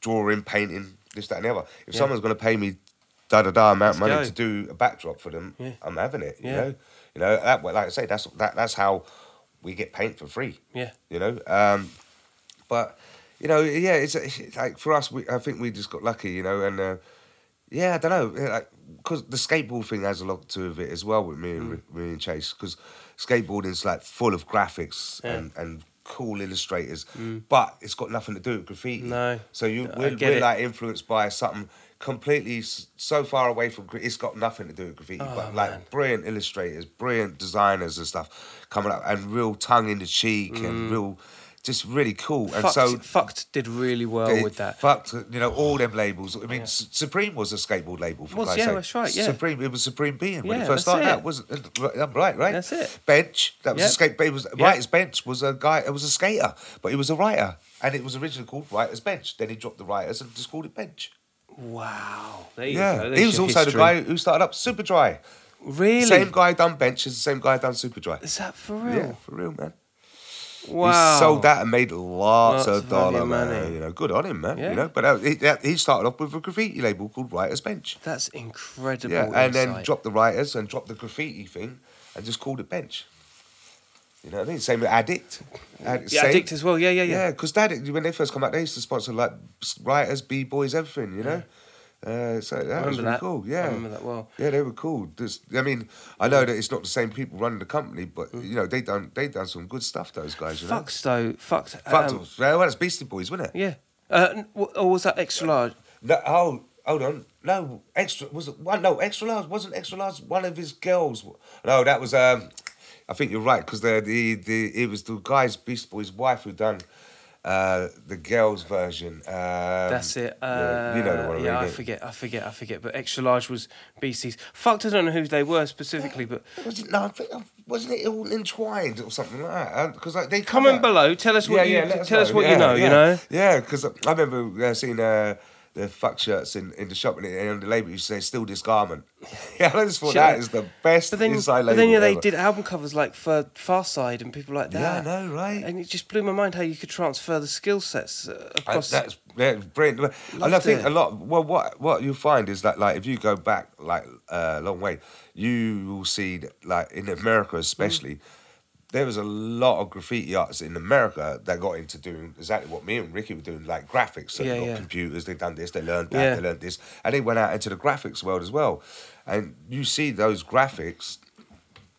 drawing, painting, this, that, and the other. If Yeah. someone's going to pay me da da da amount of money go. to do a backdrop for them, Yeah. I'm having it. You Yeah. know, you know that. way- Like I say, that's that. That's how we get paint for free. Yeah. You know, um, but you know, yeah, it's, it's like for us. We, I think we just got lucky. You know, and uh, yeah, I don't know, yeah, like because the skateboard thing has a lot to do with it as well with me Mm. and me and Chase because skateboarding's like full of graphics Yeah. Mm. and and cool illustrators, but it's got nothing to do with graffiti. No. So you we're, we're like influenced by something completely so far away from it's got nothing to do with graffiti Oh, but like man. brilliant illustrators brilliant designers and stuff coming up and real tongue in the cheek Mm. and real just really cool and Fuct, so Fuct did really well they with that. fucked you know all them labels I mean S- Supreme was a skateboard label for Was, yeah, sake. that's right, yeah. Supreme it was Supreme Being when Yeah, it first started it. out wasn't uh, right right That's it. Bench that was Yep. a skate it was Yep. Writer's Bench was a guy it was a skater but he was a writer and it was originally called Writer's Bench then he dropped the writers and just called it Bench Wow. There you go. yeah, he was also history. the guy who started up Superdry. Really? Same guy done Bench as the same guy done Superdry. Is that for real? Yeah, for real, man. Wow. He sold that and made lots, Lots of dollar, money. You know, good on him, man. Yeah. You know, but uh, he, he started off with a graffiti label called Writers Bench. That's incredible. Yeah, and then dropped the writers and dropped the graffiti thing and just called it Bench. You know what I mean? Same with Addict. Ad- Yeah, Addict as well. Yeah, yeah, yeah. Yeah, because Addict, when they first come out, they used to sponsor like writers, b boys, everything. You know. Uh, so that I was really that. cool. I Yeah, remember that well. Yeah, they were cool. I mean, I know that it's not the same people running the company, but Mm. you know they done they done some good stuff. Those guys, you know. Fucks though. Fuct. Fuct. um, well, that's Beastie Boys, wasn't it? Yeah. Uh, or was that extra large? No, oh, hold on. No, extra was it one? No, extra large wasn't extra large. One of his girls. No, that was. um I think you're right because the the the it was the guy's Beastie Boys' wife who done. Uh, the girls' version. Um, That's it. Uh, yeah, you know the one. I Yeah, mean, I forget. I forget. I forget. But extra large was BC's. Fuct. I don't know who they were specifically, but Was it, no, I think, wasn't it all entwined or something like that? Because like they come comment out- below. Tell us what you let us tell us what yeah, you know. Yeah. You know. Yeah, because I remember uh, seeing uh, the fuck shirts in, in the shop and, and the label to say "Still this garment." yeah, I just thought Sure. that is the best But then, inside but label. then yeah, they did album covers like for Pharcyde and people like that. Yeah, I know, right? And it just blew my mind how you could transfer the skill sets uh, across. that's yeah, brilliant. and I think it. a lot. Well, what what you find is that like if you go back like uh, a long way, you will see that, like in America especially. Mm. There was a lot of graffiti artists in America that got into doing exactly what me and Ricky were doing, like graphics. So Yeah, they got yeah. computers, they done this, they learned that, Yeah. they learned this, and they went out into the graphics world as well. And you see those graphics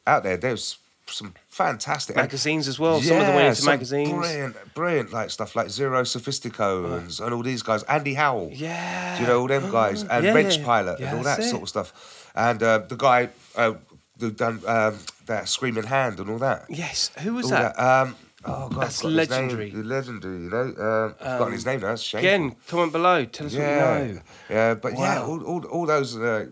out there. There's some fantastic and- magazines as well. Some of them went into magazines. Brilliant, brilliant, like stuff like Zero Sophistico and, and all these guys. Andy Howell. Yeah. You know all them guys? And Yeah, Bench yeah. Pilot Yeah, and all that that's sort it. of stuff. And uh, the guy uh, who done um, that Screaming Hand and all that. Yes. Who was All that? Um, oh, God, That's his name. legendary. Um, Legendary, you know. Uh, I've forgotten his name now. That's. Again, comment below. Tell us Yeah, what you know. yeah, but yeah, all, all, all those. Uh,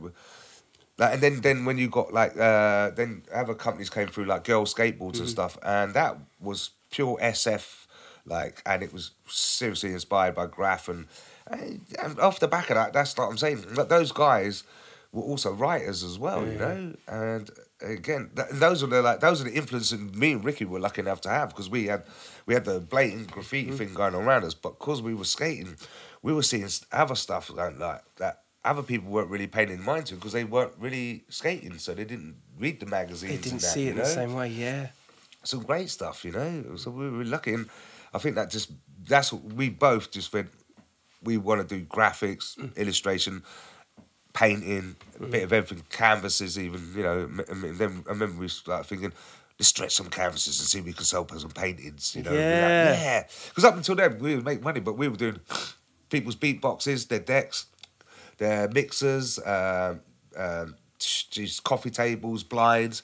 like, and then, then when you got like, uh, then other companies came through like Girl Skateboards Mm-hmm. and stuff, and that was pure SF, like, and it was seriously inspired by Graph, and, and off the back of that, that's what I'm saying. But those guys were also writers as well, you know, and again, th- those are the like those are the influences me and Ricky were lucky enough to have because we had we had the blatant graffiti Mm-hmm. thing going on around us, but because we were skating, we were seeing other stuff like, like that. Other people weren't really paying in mind to because they weren't really skating, so they didn't read the magazines. They didn't and that, see it you in the same way. Yeah. some great stuff, you know. So we were lucky, and I think that just that's what we both just went. We want to do graphics, Mm. illustration, painting, a bit of everything, canvases, even you know. m- And then I remember we started thinking. Let's stretch some canvases and see if we can sell some paintings, you know. be like, Yeah. yeah. Because up until then, we would make money, but we were doing people's beatboxes, their decks, their mixers, uh, uh, coffee tables, blinds.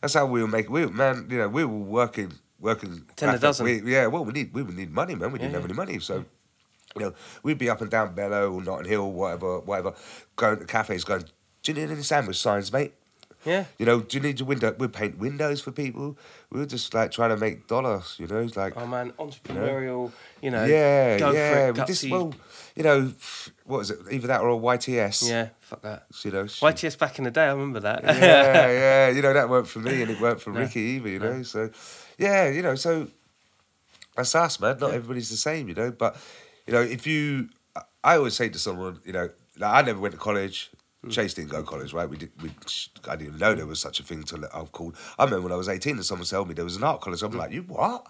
That's how we were making. We were, man, you know, we were working, working. Ten a dozen. We, yeah, well, we need we would need money, man. We didn't Yeah, have any money, so. You know, we'd be up and down Bellow or Notting Hill, whatever, whatever, going to cafes, going, "Do you need any sandwich signs, mate?" Yeah. You know, do you need your window? We'd paint windows for people. We were just like trying to make dollars. You know, it's like Oh man, entrepreneurial. You know. yeah, Go yeah. For it, we just, well, you know, what is it? Either that or a YTS. yeah. Fuck that. You know. sh- YTS back in the day, I remember that. yeah, yeah. You know that worked for me, and it worked for No, Ricky either. You know, so yeah, you know, so that's us, man. Not everybody's the same, you know. But you know, if you, I always say to someone, you know, like I never went to college. Hmm. Chase didn't go to college, right? We did. We, I didn't know there was such a thing till I've called. I remember when I was eighteen, and someone told me there was an art college. I'm Hmm. like, you what?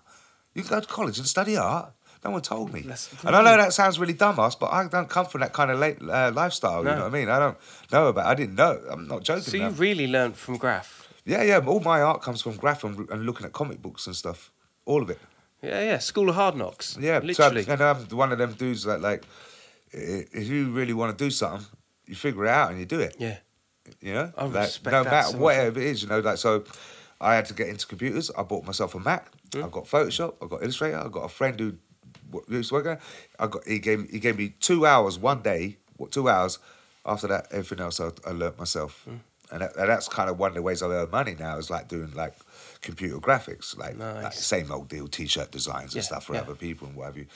You can go to college and study art? No one told me. That's and I know that sounds really dumbass, but I don't come from that kind of late, uh, lifestyle. No. You know what I mean? I don't know about. I didn't know. I'm not joking. so now. you really learned from Graph. Yeah, yeah. All my art comes from graph and, and looking at comic books and stuff. All of it. Yeah, yeah. School of Hard Knocks. Yeah, Literally. So, and I'm one of them dudes that like, if you really want to do something, you figure it out and you do it. yeah. You know, I like, respect no that matter so whatever it is. You know, like so. I had to get into computers. I bought myself a Mac. Hmm. I got Photoshop. I got Illustrator. I got a friend who used to work there. I got he gave he gave me two hours one day. What two hours? After that, everything else I, I learnt myself. Hmm. And, that, and that's kind of one of the ways I earn money now is like doing like computer graphics, like, like same old deal, t-shirt designs and Yeah, stuff for yeah. other people and what have you.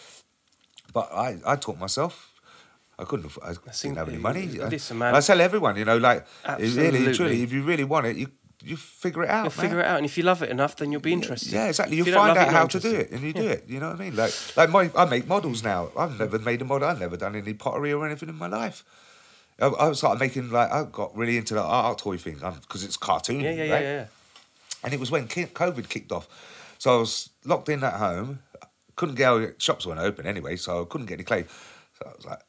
But I, I taught myself. I couldn't. I That's didn't have any money. listen, uh, And man. I tell everyone, you know, like if really, Absolutely. truly, if you really want it, you you figure it out. You'll figure it out, and if you love it enough, then you'll be interested. Yeah, exactly. If You, you find love it, out how to do it, and you do Yeah. it. You know what I mean? Like, like my, I make models now. I've never made a model. I've never done any pottery or anything in my life. I, I started making like I got really into the art toy thing um, because it's cartoon. Yeah, yeah, yeah, yeah. And it was when COVID kicked off. So I was locked in at home. Couldn't get out, shops weren't open anyway, so I couldn't get any clay. So I was like,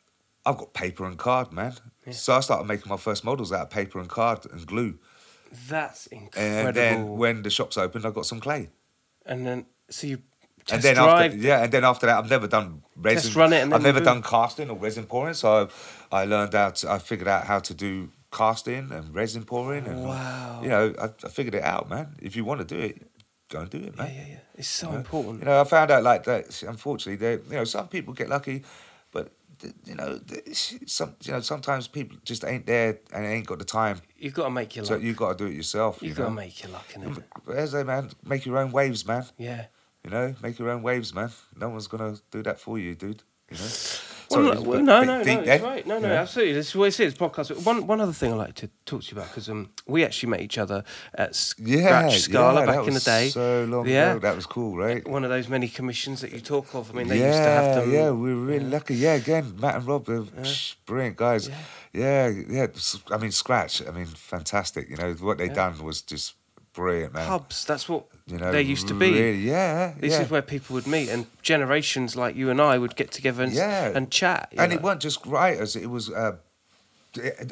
I've got paper and card, man. So I started making my first models out of paper and card and glue. That's incredible. And then when the shops opened, I got some clay. and then so you and then drive. after, yeah, and then after that, I've never done resin. Test run it and I've never done casting or resin pouring. So I learned out. I figured out how to do casting and resin pouring. And, Wow. You know, I, I figured it out, man. If you want to do it, go and do it, man. yeah, yeah. It's so You know? important. You know, I found out like that. Unfortunately, they, you know, some people get lucky, but you know, some, you know, sometimes people just ain't there and ain't got the time. You've got to make your So luck. you got to do it yourself. You've you got to make your luck, innit? As a man, make your own waves, man. Yeah. You know, make your own waves, man. No one's gonna do that for you, dude. You know. Well, Sorry, no, well, bit no, deep- no, no, it's there, right. No, no, know. absolutely. This is what it is. Podcast. One, one other thing I like to talk to you about because um, we actually met each other at Yeah, Scratch Scala yeah, back in the day. So long Yeah. ago, that was cool, right? One of those many commissions that you talk of. I mean, they yeah, used to have them. yeah, we were really lucky. Yeah, again, Matt and Rob, they're psh, brilliant guys. Yeah. yeah, I mean, Scratch. I mean, fantastic. You know what they done was just brilliant, man. Pubs. That's what You know, they used to be. really- yeah, This yeah. is where people would meet, and generations like you and I would get together and, Yeah. and chat. and know. it weren't just writers; it was uh,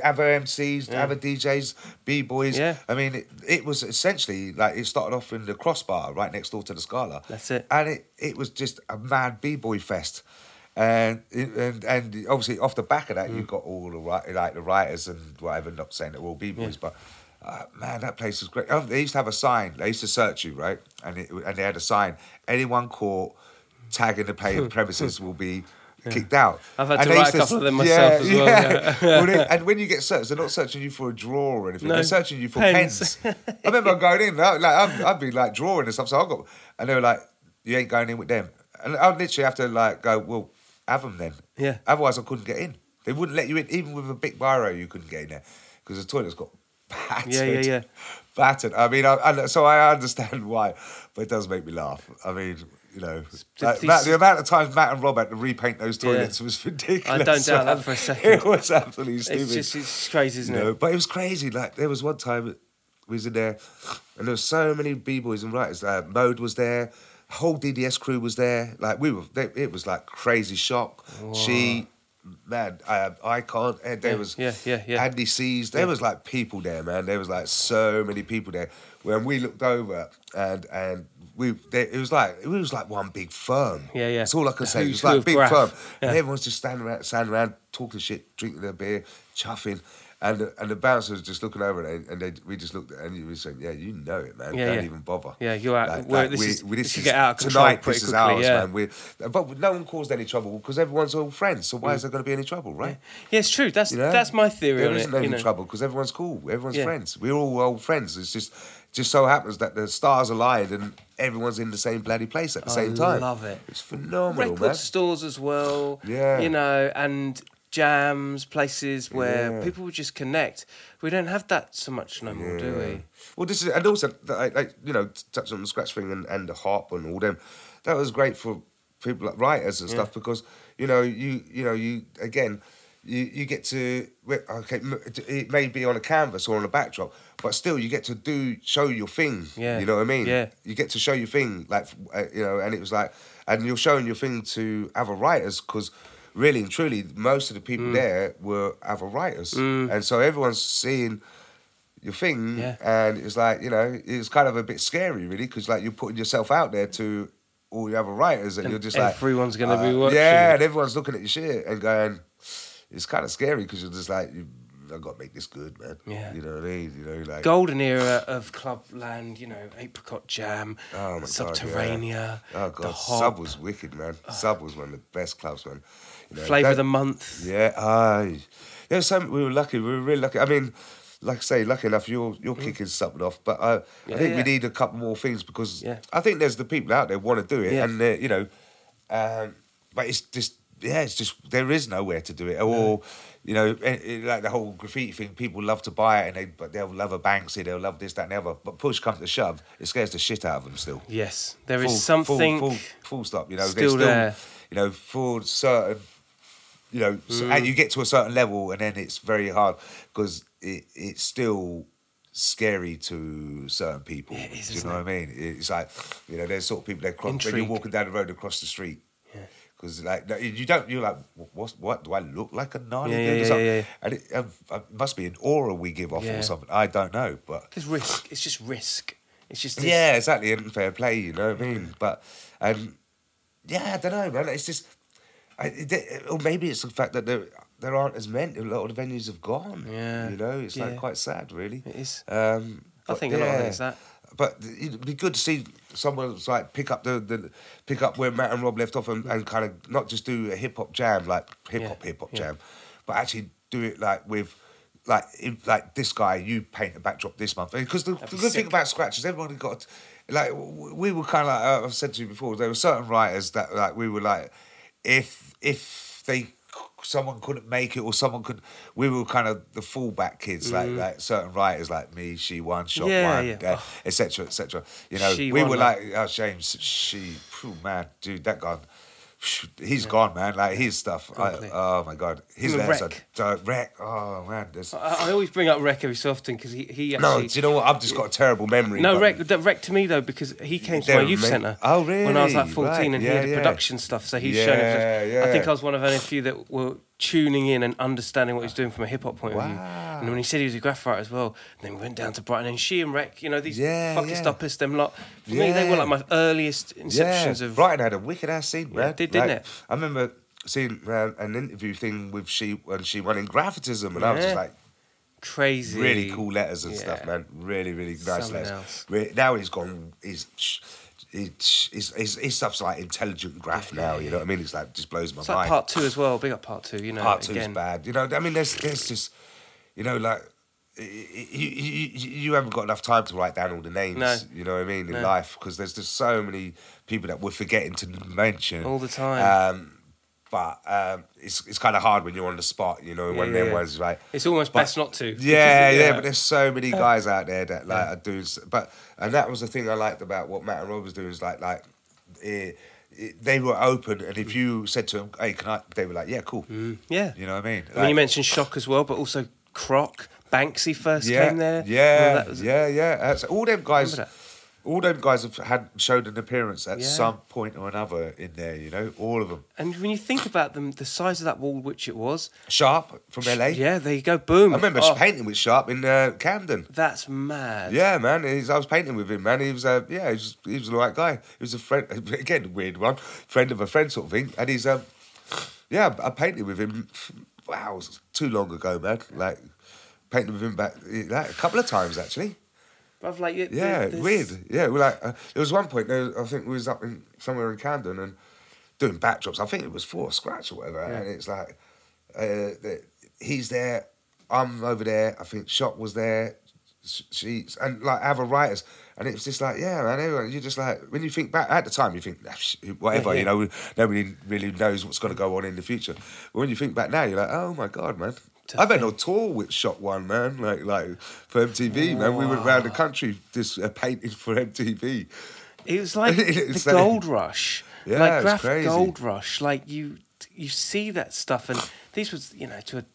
other MCs, other DJs, b boys. Yeah. I mean, it, it was essentially like it started off in the crossbar right next door to the Scala. That's it. and it it was just a mad b boy fest. And, and and obviously off the back of that, Mm. you got all the like the writers and whatever. Not saying they're all b boys, but uh, man, that place was great. Um, they used to have a sign. They used to search you, right? And it, and they had a sign. Anyone caught tagging the play premises will be kicked out. I've had And to they write used a couple of them myself as well, yeah. Well, they- and when you get searched, they're not searching you for a drawer or anything. No, they're searching you for pens. pens. I remember going in, like I'd, I'd be like drawing and stuff. So I got, and they were like, "You ain't going in with them." And I'd literally have to like go, "Well, have them then." Yeah. Otherwise, I couldn't get in. They wouldn't let you in, even with a big biro. You couldn't get in there because the toilet's got battered. Yeah, yeah, yeah. Battered. I mean, I, I, so I understand why, but it does make me laugh. I mean. You know, like, Matt, the amount of times Matt and Rob had to repaint those Yeah. toilets was ridiculous. I don't doubt that for a second. It was absolutely stupid. It's just it's crazy, isn't You know, but it was crazy. Like there was one time we was in there, and there was so many b boys and writers. Uh, Mode was there, whole DDS crew was there. Like we were, they, it was like crazy shock. She, man, I uh, Icon, and there Yeah, was yeah, yeah, yeah. Andy Seas. There was like people there, man. There was like so many people there. When we looked over and and we, there, it was like it was like one big firm. Yeah, yeah. That's all I can say. It was like big Graph. firm, Yeah. and everyone's just standing around, standing around, talking shit, drinking their beer, chuffing. And the, and the bouncer was just looking over and, and they, we just looked at and we said, "Yeah, you know it, man. Yeah, Don't yeah. even bother." Yeah, you're out- well, this is- this could get out tonight. This is quickly, ours, yeah. man. We, but no one caused any trouble because everyone's all friends. So why mm. is there going to be any trouble, right? Yeah, it's true. That's You know? that's my theory There on isn't it. any you know. trouble because everyone's cool. Everyone's friends. We're all old friends. It's just just so happens that the stars aligned and everyone's in the same bloody place at the I same time. love it. It's phenomenal, Record man. stores as well. Yeah. You know, and jams, places where Yeah. people would just connect. We don't have that so much no more, do we? Well, this is and also like, like you know touch on the scratch thing and, and the harp and all them. That was great for people like writers and stuff because you know you you know you again you you get to okay it may be on a canvas or on a backdrop but still you get to do show your thing Yeah. you know what I mean Yeah. you get to show your thing like uh, you know and it was like and you're showing your thing to other writers because really and truly most of the Mm. people there were other writers and so everyone's seeing your thing Yeah. and it's like you know it's kind of a bit scary really because like you're putting yourself out there to all the other writers and, And you're just like everyone's gonna be uh, watching. yeah and everyone's looking at your shit and going it's kind of scary because you're just like you, I've got to make this good man Yeah. you know what I mean you know like Golden era of Clubland, you know, Apricot Jam, Oh my God, Subterania, oh the god Sub was wicked man Sub was one of the best clubs man you know, Flavour of the Month. Yeah, aye. Yeah, some. We were lucky. We were really lucky. I mean, like I say, lucky enough, you're you're kicking something off. But Mm. Yeah, I think we need a couple more things because Yeah. I think there's the people out there want to do it, Yeah. and you know, um, but it's just yeah, it's just there is nowhere to do it, or you know, eh, eh, like the whole graffiti thing. People love to buy it, and they but they'll love a Banksy, they'll love this, that, and the other. But push comes to shove, it scares the shit out of them still. Yes, there is Full- something. full, full, full stop. You know, still still there. You know, for certain, you know, Mm. and you get to a certain level, and then it's very hard because it, it's still scary to certain people. It is, Do you know what I mean? It's like you know, there's sort of people that cross when you're walking down the road across the street. Yeah. Because like you don't, you're like, what? What do I look like a gnarly Yeah, dude yeah, or yeah, something? yeah. And it um, uh, must be an aura we give off or something. I don't know, but It's risk. It's just risk. It's just this- yeah, exactly. And fair play, you know what I mean? But, and yeah, I don't know, man. It's just, I, or maybe it's the fact that there there aren't as many. A lot of the venues have gone. Yeah, you know, it's like quite sad, really. It is. Um, I think a lot of it yeah. is that. But it'd be good to see someone like pick up the, the pick up where Matt and Rob left off and, and kind of not just do a hip hop jam like hip hop Yeah, hip hop yeah. jam, but actually do it like with like if, like this guy you paint a backdrop this month because the, the good be thing about scratch is everybody got like we were kind of like uh, I've said to you before there were certain writers that like we were like if if they someone couldn't make it or someone could we were kind of the fallback kids like like certain writers like me she one shot Mm. Yeah, one yeah. uh, etc etc you know She we were like- like oh James she phew, man dude that guy he's gone man like his stuff I, oh my god his Him and letters are uh, wreck oh man there's I, I always bring up wreck every so often because he, he no do you know what I've just got a terrible memory No, wreck. Rec to me though because he came to my youth centre. Oh, really? When I was like fourteen, Right, and yeah, he had yeah. production stuff, so he's shown Yeah, it. I think. I was one of only a few that were tuning in and understanding what he was doing from a hip hop point of view. Wow. And when he said he was a graph writer as well, then we went down to Brighton and she and Rec, you know these Yeah, fucking yeah. stoppers, them lot. For me, they were like my earliest inceptions yeah, of. Brighton had a wicked ass scene, Yeah, man. it did, didn't it? I remember seeing uh, an interview thing with she when she won in Graphotism, and I was just like, Crazy. really cool letters and Yeah. stuff, man. Really, really nice Something letters. Re- now he's gone. He's. His, his, his, stuff's like intelligent graph now, you know what I mean? It's like just blows my It's like part two as well. Big up part two, you know. Part two's again. bad. You know, I mean, there's there's just, you know, like you, you, you haven't got enough time to write down all the names. No. You know what I mean in No. life because there's just so many people that we're forgetting to mention All the time. Um, but um, it's it's kind of hard when you're on the spot. You know, when Yeah, them yeah. ones right. It's almost But- best not to. Yeah, because- yeah, but there's so many guys out there that like are doing. But and that was the thing I liked about what Matt and Rob was doing is like like. eh, eh, they were open, and if you said to them, "Hey, can I?" They were like, "Yeah, cool." yeah. You know what I mean? I mean, you mentioned Shock as well, but also Croc, Banksy first yeah, came there. Yeah, was- yeah, yeah. That's, all them guys, all them guys have had showed an appearance at Yeah. some point or another in there. You know, all of them. And when you think about them, the size of that wall, which it was, Sharp from LA. yeah, there you go, boom. I remember Oh, painting with Sharp in uh, Camden. That's mad. Yeah, man. He's, I was painting with him, man. He was a yeah, he was, he was the right guy. He was a friend again, weird one, friend of a friend sort of thing. And he's um, yeah, I painted with him. Wow, it was too long ago, man. Like painted with him back like, a couple of times actually. Bruv, like, it- Yeah, there's- weird. Yeah, we're like uh, there was one point. Was, I think we was up in somewhere in Camden and doing backdrops. I think it was for scratch or whatever. And it's like uh, he's there, I'm over there. I think Shot was there. Sh- Sheets and like other writers, and it's just like yeah, man. Everyone, you just like when you think back at the time, you think "Ah, whatever, Yeah, you know. Nobody really knows what's going to go on in the future. But when you think back now, you're like, oh my god, man. I went on tour with Shot One, man. Like like for MTV, man. We went around the country just uh, painting for MTV. It was like It's the gold rush, Yeah, like it's crazy. gold rush. Like you, you see that stuff, and this was, you know, to a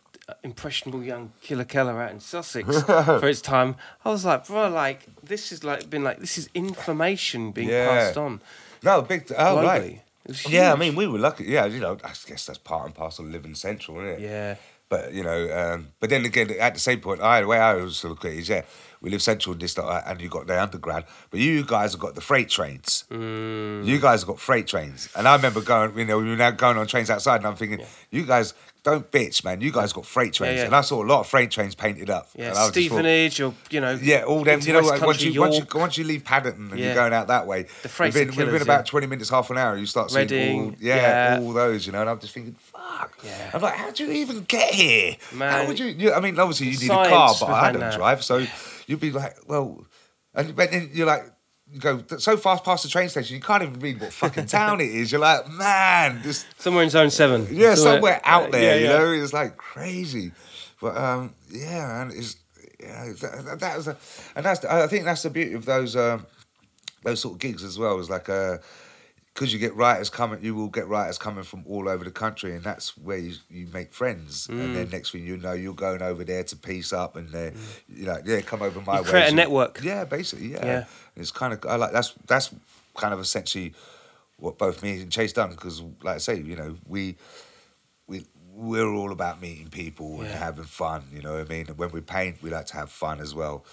impressionable young Killa Kela out in Sussex for its time. I was like, bro, like this is like been like this is information being Yeah. passed on No, big. Oh, globally. right. Yeah, I mean, we were lucky. Yeah, you know, I guess that's part and parcel of living central, isn't it? yeah, But you know, um, but then again, at the same point, I the way I always look at it is, yeah, we live central and this, and you got the underground, but you guys have got the freight trains. Mm. You guys have got freight trains, and I remember going, you know, we were now going on trains outside, and I'm thinking, you guys don't bitch, man. You guys got freight trains, yeah. and I saw a lot of freight trains painted up. yeah, and I was just thought- Stevenage or you know, yeah, all them. You know, like, once you once you once you leave Paddington and Yeah. you're going out that way, The freights within, killers, within about yeah. twenty minutes, half an hour, you start seeing Reading, all, yeah, yeah. all those. You know, and I'm just thinking, fuck. Yeah. I'm like, how do you even get here? Man, How would you? you I mean, obviously you need a car, but I don't that. drive, so you'd be like, well, and but then you're like. You go so fast past the train station, you can't even read what fucking town it is. You're like, man, this somewhere in Zone Seven. yeah, somewhere out there, yeah, you know, it's like crazy. But um, yeah, man, it's yeah, that, that was a, and that's I think that's the beauty of those um, those sort of gigs as well. Is like uh, because you get writers coming, you will get writers coming from all over the country, and that's where you, you make friends. And Mm. then next thing you know, you're going over there to piece up, and they you know, yeah, come over my You way. create a network. Yeah, basically, yeah. Yeah. It's kind of I like that's that's kind of essentially what both me and Chase done because, like I say, you know, we we we're all about meeting people and having fun. You know what I mean? And when we paint, we like to have fun as well.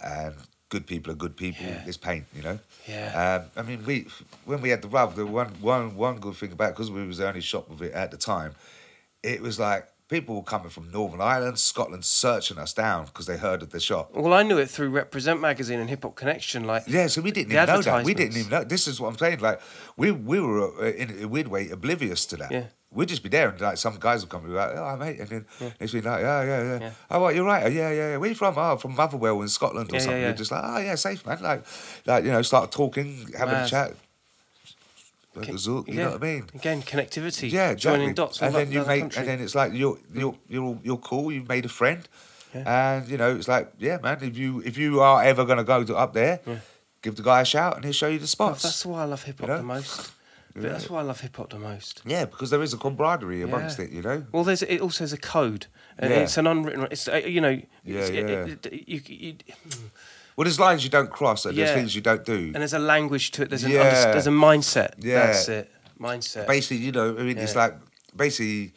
And good people are good people. Yeah. Let's paint. You know. Yeah. Um, I mean, we when we had the rub, the one one one good thing about because we was the only shop of it at the time, it was like people were coming from Northern Ireland, Scotland, searching us down because they heard of the shop. Well, I knew it through Represent magazine and Hip Hop Connection. Like, Yeah, so we didn't even know that. We didn't even know. This is what I'm saying. Like we we were uh, in a weird way oblivious to that. Yeah. We'd just be there and like some guys would come and be like, oh mate, and then next week like, yeah, yeah, yeah. Yeah. Oh, what, you're right. Oh, yeah, yeah, yeah. Where you from? Oh, from Motherwell in Scotland or Yeah, yeah, something. yeah. You're just like, oh yeah, safe man. Like, like you know, start talking, having a chat. A zook, you know what I mean? Again, connectivity. Yeah, exactly. Joining dots. and then you make, country. and then it's like you're you're you're you're cool. You've made a friend, Yeah. and you know it's like yeah, man. If you if you are ever gonna go to up there, give the guy a shout and he'll show you the spots. that's why I love hip hop You know? the most. But That's why I love hip hop the most. Yeah, because there is a camaraderie amongst Yeah. it, you know. Well, there's it also has a code. And Yeah. It's an unwritten. It's uh, you know. Yeah, it's, yeah. It, it, you, you, Well, there's lines you don't cross, and there's Yeah. things you don't do. and there's a language to it. There's an Yeah. there's a mindset. Yeah. That's it. Mindset. Basically, you know, I mean, it's Yeah. like basically,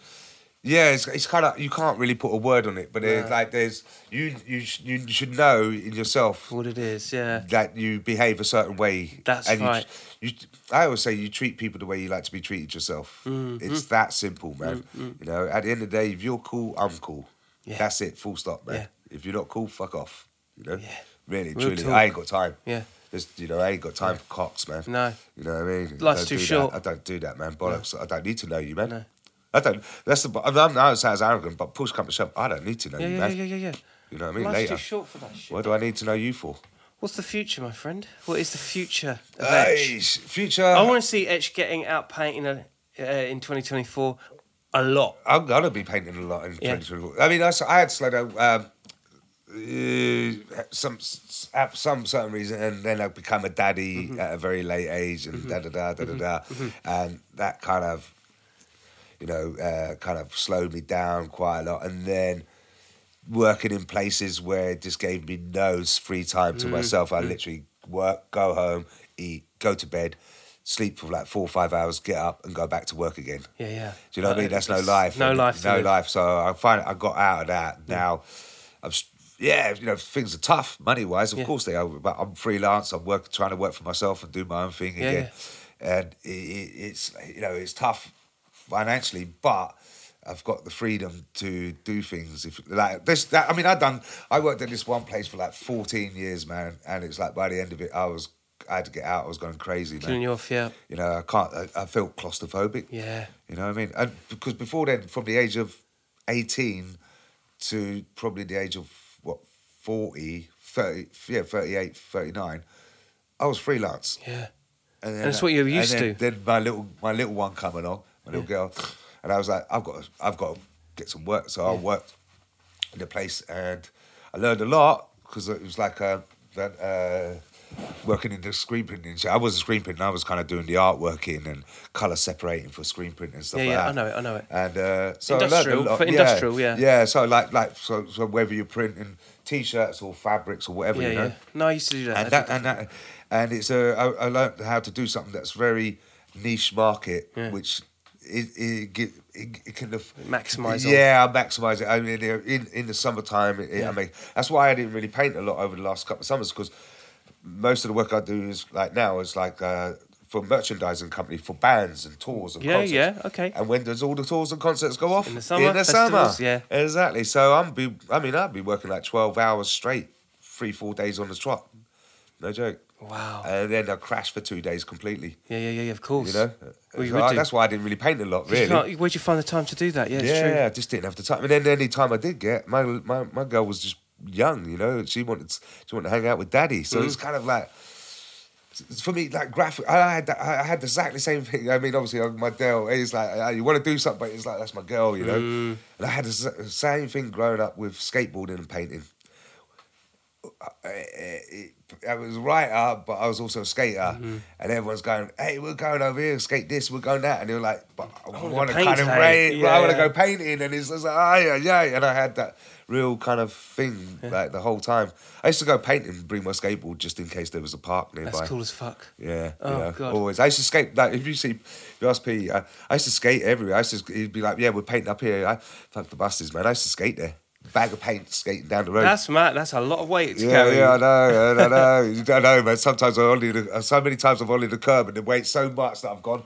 yeah, it's, it's kind of you can't really put a word on it, but there's like there's you you sh- you should know in yourself what it is. Yeah. that you behave a certain way. That's and you- right. You, I always say you treat people the way you like to be treated yourself. Mm-hmm. It's that simple, man. You know, at the end of the day, if you're cool, I'm cool. Yeah. That's it. Full stop, man. If you're not cool, fuck off. You know. Yeah. Really, Real truly, talk. I ain't got time. Yeah. Just you know, I ain't got time for cocks, man. No. You know what I mean? I Life's don't too do short. That. I don't do that, man. Bollocks. I don't need to know you, man. No. I don't. That's the. I'm not it sounds arrogant, but push come to shove, I don't need to know Yeah, you, yeah, man. yeah, yeah, yeah. Yeah. You know what I mean? Life's Later. too short for that shit. What do I need to know you for? What's the future, my friend? What is the future of Etch? future. I want to see Etch getting out painting uh, uh, in 2024 a lot. I'm gonna be painting a lot in Yeah. 2024. I mean, I, I had to slow down um, uh, some at some certain reason, and then I become a daddy Mm-hmm. at a very late age, and da da da da da da, and that kind of, you know, uh, kind of slowed me down quite a lot. And then working in places where it just gave me no free time Mm, to myself. I literally work, go home, eat, go to bed, sleep for like four or five hours, get up and go back to work again. Yeah, yeah. Do you know what I mean? That's no life. No life. No life. So I find I got out of that. Now, I'm yeah, you know, things are tough money wise. Of Yeah. course they are. But I'm freelance. I'm work trying to work for myself and do my own thing Yeah, again. And it, it, it's you know it's tough financially, but. I've got the freedom to do things. If like this, that, I mean, I done. I worked at this one place for like 14 years, man, and it's like by the end of it, I was, I had to get out. I was going crazy, man. Killing you off, yeah. You know, I can't. I, I felt claustrophobic. Yeah. You know what I mean? And because before then, from the age of 18 to probably the age of 40, 30, yeah, 38, 39, I was freelance. Yeah. And, then, that's what you're used and then, to. Then my little my little one come along, my little girl, and I was like, I've got to, I've got to get some work. So I worked in the place, and I learned a lot because it was like uh, that. Uh, Working in the screen printing, I was a screen printing. I was kind of doing the artworking and color separating for screen printing and stuff Yeah, like yeah, that. I know it, I know it. And uh, so I learned Industrial, a lot. for industrial, yeah. yeah. So like like so, so whether you're printing t-shirts or fabrics or whatever, Yeah, you know, yeah. No, I used to do that. And that and that and it's a I, I learned how to do something that's very niche market, Yeah. which it it, it, it kind of Maximise on. Yeah, I maximise it. I mean, in in the summertime, it, Yeah. I mean that's why I didn't really paint a lot over the last couple of summers because most of the work I do is like now is like. Uh, for merchandising company for bands and tours and Yeah, concerts. yeah, okay. And when does all the tours and concerts go off? In the summer, In the summer. yeah. Exactly. So I'm be. I mean, I'd be working like twelve hours straight, three four days on the trot. No joke. Wow. And then I crashed for two days completely. yeah, yeah, yeah, of course. You know. Well, you I- that's why I didn't really paint a lot. Really. Where'd you find the time to do that? Yeah, it's yeah, true. I just didn't have the time. And then any time I did get, my my my girl was just young. You know, she wanted she wanted to hang out with daddy. So Mm. it's kind of like. For me, like graphic, I had that, I had exactly the same thing. I mean, obviously, my girl is like, uh, you want to do something, but it's like that's my girl, you know. Mm. And I had the same thing growing up with skateboarding and painting. I- I was a writer, but I was also a skater, Mm-hmm. and everyone's going, "Hey, we're going over here, skate this, we're going that," and they were like, "But I want to kind of today." rate, I want to Yeah. go painting," and it's just like, "Oh yeah, yeah," and I had that real kind of thing like the whole time. I used to go painting, and bring my skateboard just in case there was a park nearby. That's cool as fuck. Yeah, Oh, you know, God. always. I used to skate. Like if you see, if you ask Pete. I used to skate everywhere. I used to. He'd be like, "Yeah, we're painting up here." I fuck the buses, man. I used to skate there. Bag of paint, skating down the road. That's mad. That's a lot of weight to yeah, carry. yeah, I know, I know. You don't know, man. Sometimes I only the, so many times I've only the curb and the weight so much that I've gone,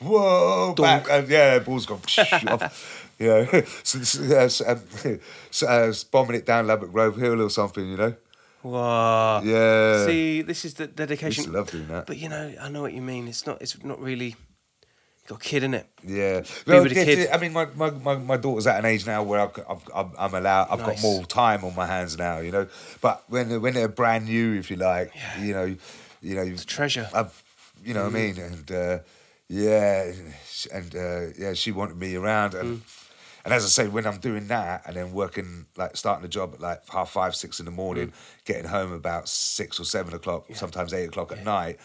whoa, back, and yeah, ball's gone off. You know, so, so, yeah, so, um, so, uh, bombing it down Ladbroke Grove Hill or something, you know. Wow. Yeah. See, this is the dedication. to love doing that. But you know, I know what you mean. It's not. It's not really. You got a kid in it. Yeah, well, with the this kid. I mean, my, my, my, my daughter's at an age now where I've, I've, I'm, allowed. I've Nice. got more time on my hands now, you know. But when they're, when they're brand new, if you like, Yeah. you know, you know, It's a treasure. I've, you know what I mean, and uh, yeah, and uh, yeah, she wanted me around, and and as I say, when I'm doing that, and then working like starting the job at like half five, six in the morning, getting home about six or seven o'clock, sometimes eight o'clock at night.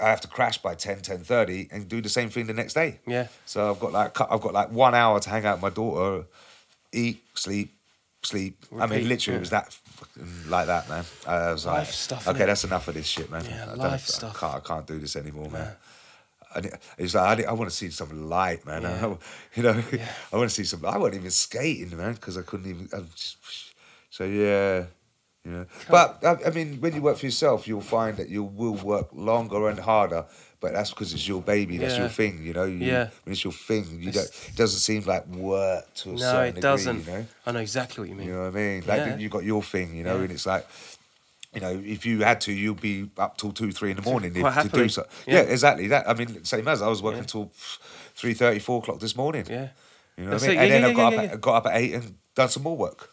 I have to crash by 10, 10.30 and do the same thing the next day. Yeah. So I've got like I've got like one hour to hang out with my daughter, eat, sleep, sleep. I mean, literally, yeah. it was that fucking like that, man. I was Life like, stuff, okay, that's enough of this shit, man. Yeah, I life I stuff. Can't, I can't do this anymore, man. And it- it's like I, I want to see some light, man. Yeah. you know, I want to see some. I wasn't even skating, man, because I couldn't even. I just, so yeah, know. But I, I mean, when you work for yourself, you'll find that you will work longer and harder. But that's because it's your baby. That's your thing, you know. You, Yeah. When it's your thing, you don't. It doesn't seem like work to a No, certain it degree, doesn't. You know. I know exactly what you mean. You know what I mean? Like Yeah. you got your thing, you know, Yeah. and it's like, you know, if you had to, you'd be up till two, three in the morning Quite if, to happily. do so. Yeah. Yeah. exactly that. I mean, same as I was working Yeah. till three thirty, four o'clock this morning. Yeah. You know That's what I mean? it. And then yeah, I got yeah, up, yeah, at, got up at eight and done some more work.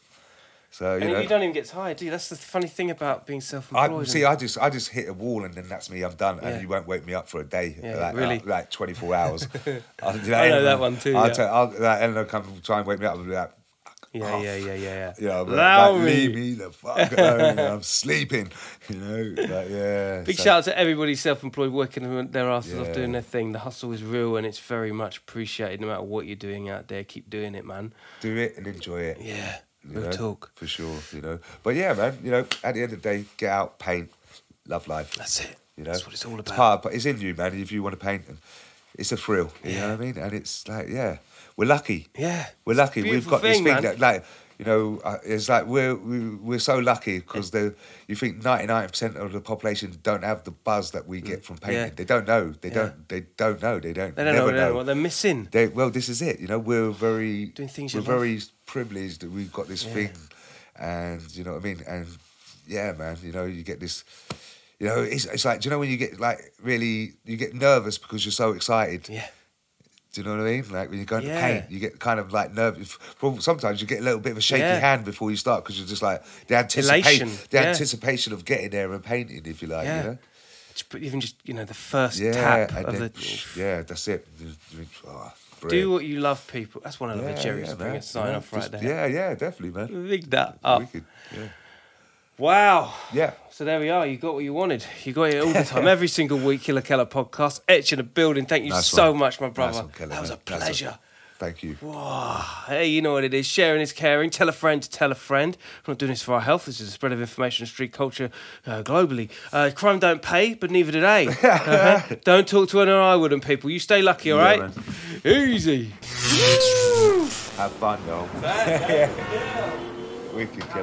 So you And know, you don't even get tired, do you? That's the funny thing about being self-employed. see. I just I just hit a wall and then that's me. I'm done, Yeah. and you won't wake me up for a day. Yeah, like, really? uh, like 24 hours. I, you I know Ellen- that one too, I'll yeah. tell, I'll, like, Ellen will come try and wake me up and be like, yeah, yeah, yeah, yeah, yeah. You know, Allow like, me. leave me the fuck alone. I'm sleeping. You know, like yeah. Big so- shout out to everybody self-employed working their asses off doing their thing. The hustle is real and it's very much appreciated no matter what you're doing out there. Keep doing it, man. Do it and enjoy it. Yeah. Real know, talk. for sure. You know, but yeah, man. You know, at the end of the day, get out, paint, love life. That's it. You know, That's what it's all about. It's, part, but it's in you, man. If you want to paint, and it's a thrill. You know what I mean? And it's like, yeah, we're lucky. Yeah. we're lucky. We've got this thing, thing man. that, like, you know, uh, it's like we're we, we're so lucky because the you think ninety nine percent of the population don't have the buzz that we get from painting. Yeah. They don't know. They Yeah. don't. They don't know. They don't. They don't never know, know what they're missing. they, well, this is it. You know, we're very Doing things we're very love. Privileged that we've got this thing, and you know what I mean. And yeah, man, you know, you get this. You know, it's it's like do you know when you get like really you get nervous because you're so excited. Yeah. Do you know what I mean? Like when you're going Yeah. to paint, you get kind of like nervous. Sometimes you get a little bit of a shaky Yeah. hand before you start because you're just like the anticipation, the yeah. anticipation of getting there and painting, if you like. Yeah. You know? Put- even just you know the first Yeah, tap of then, the. yeah, that's it. You- oh, Do what you love, people. That's one of the Jerry's yeah, bring man. a sign Yeah, off right just- there. Yeah, yeah, definitely, man. Big that up. Wicked. Yeah. Wow. Yeah. So there we are. You got what you wanted. You got it all the time, every single week. Killa Kela podcast, etch in the building. Thank you Nice so one. much, my Nice brother. one, Kela, that was a. Nice pleasure. Thank you. Hey, you know what it is. Sharing is caring. Tell a friend to tell a friend. We're not doing this for our health. This is a spread of information and street culture uh, globally. Uh, crime don't pay, but neither do they. Uh-huh. Don't talk to anyone I wouldn't, people. You stay lucky, all Yeah, right? man. Easy. Have fun, though. Wicked killer.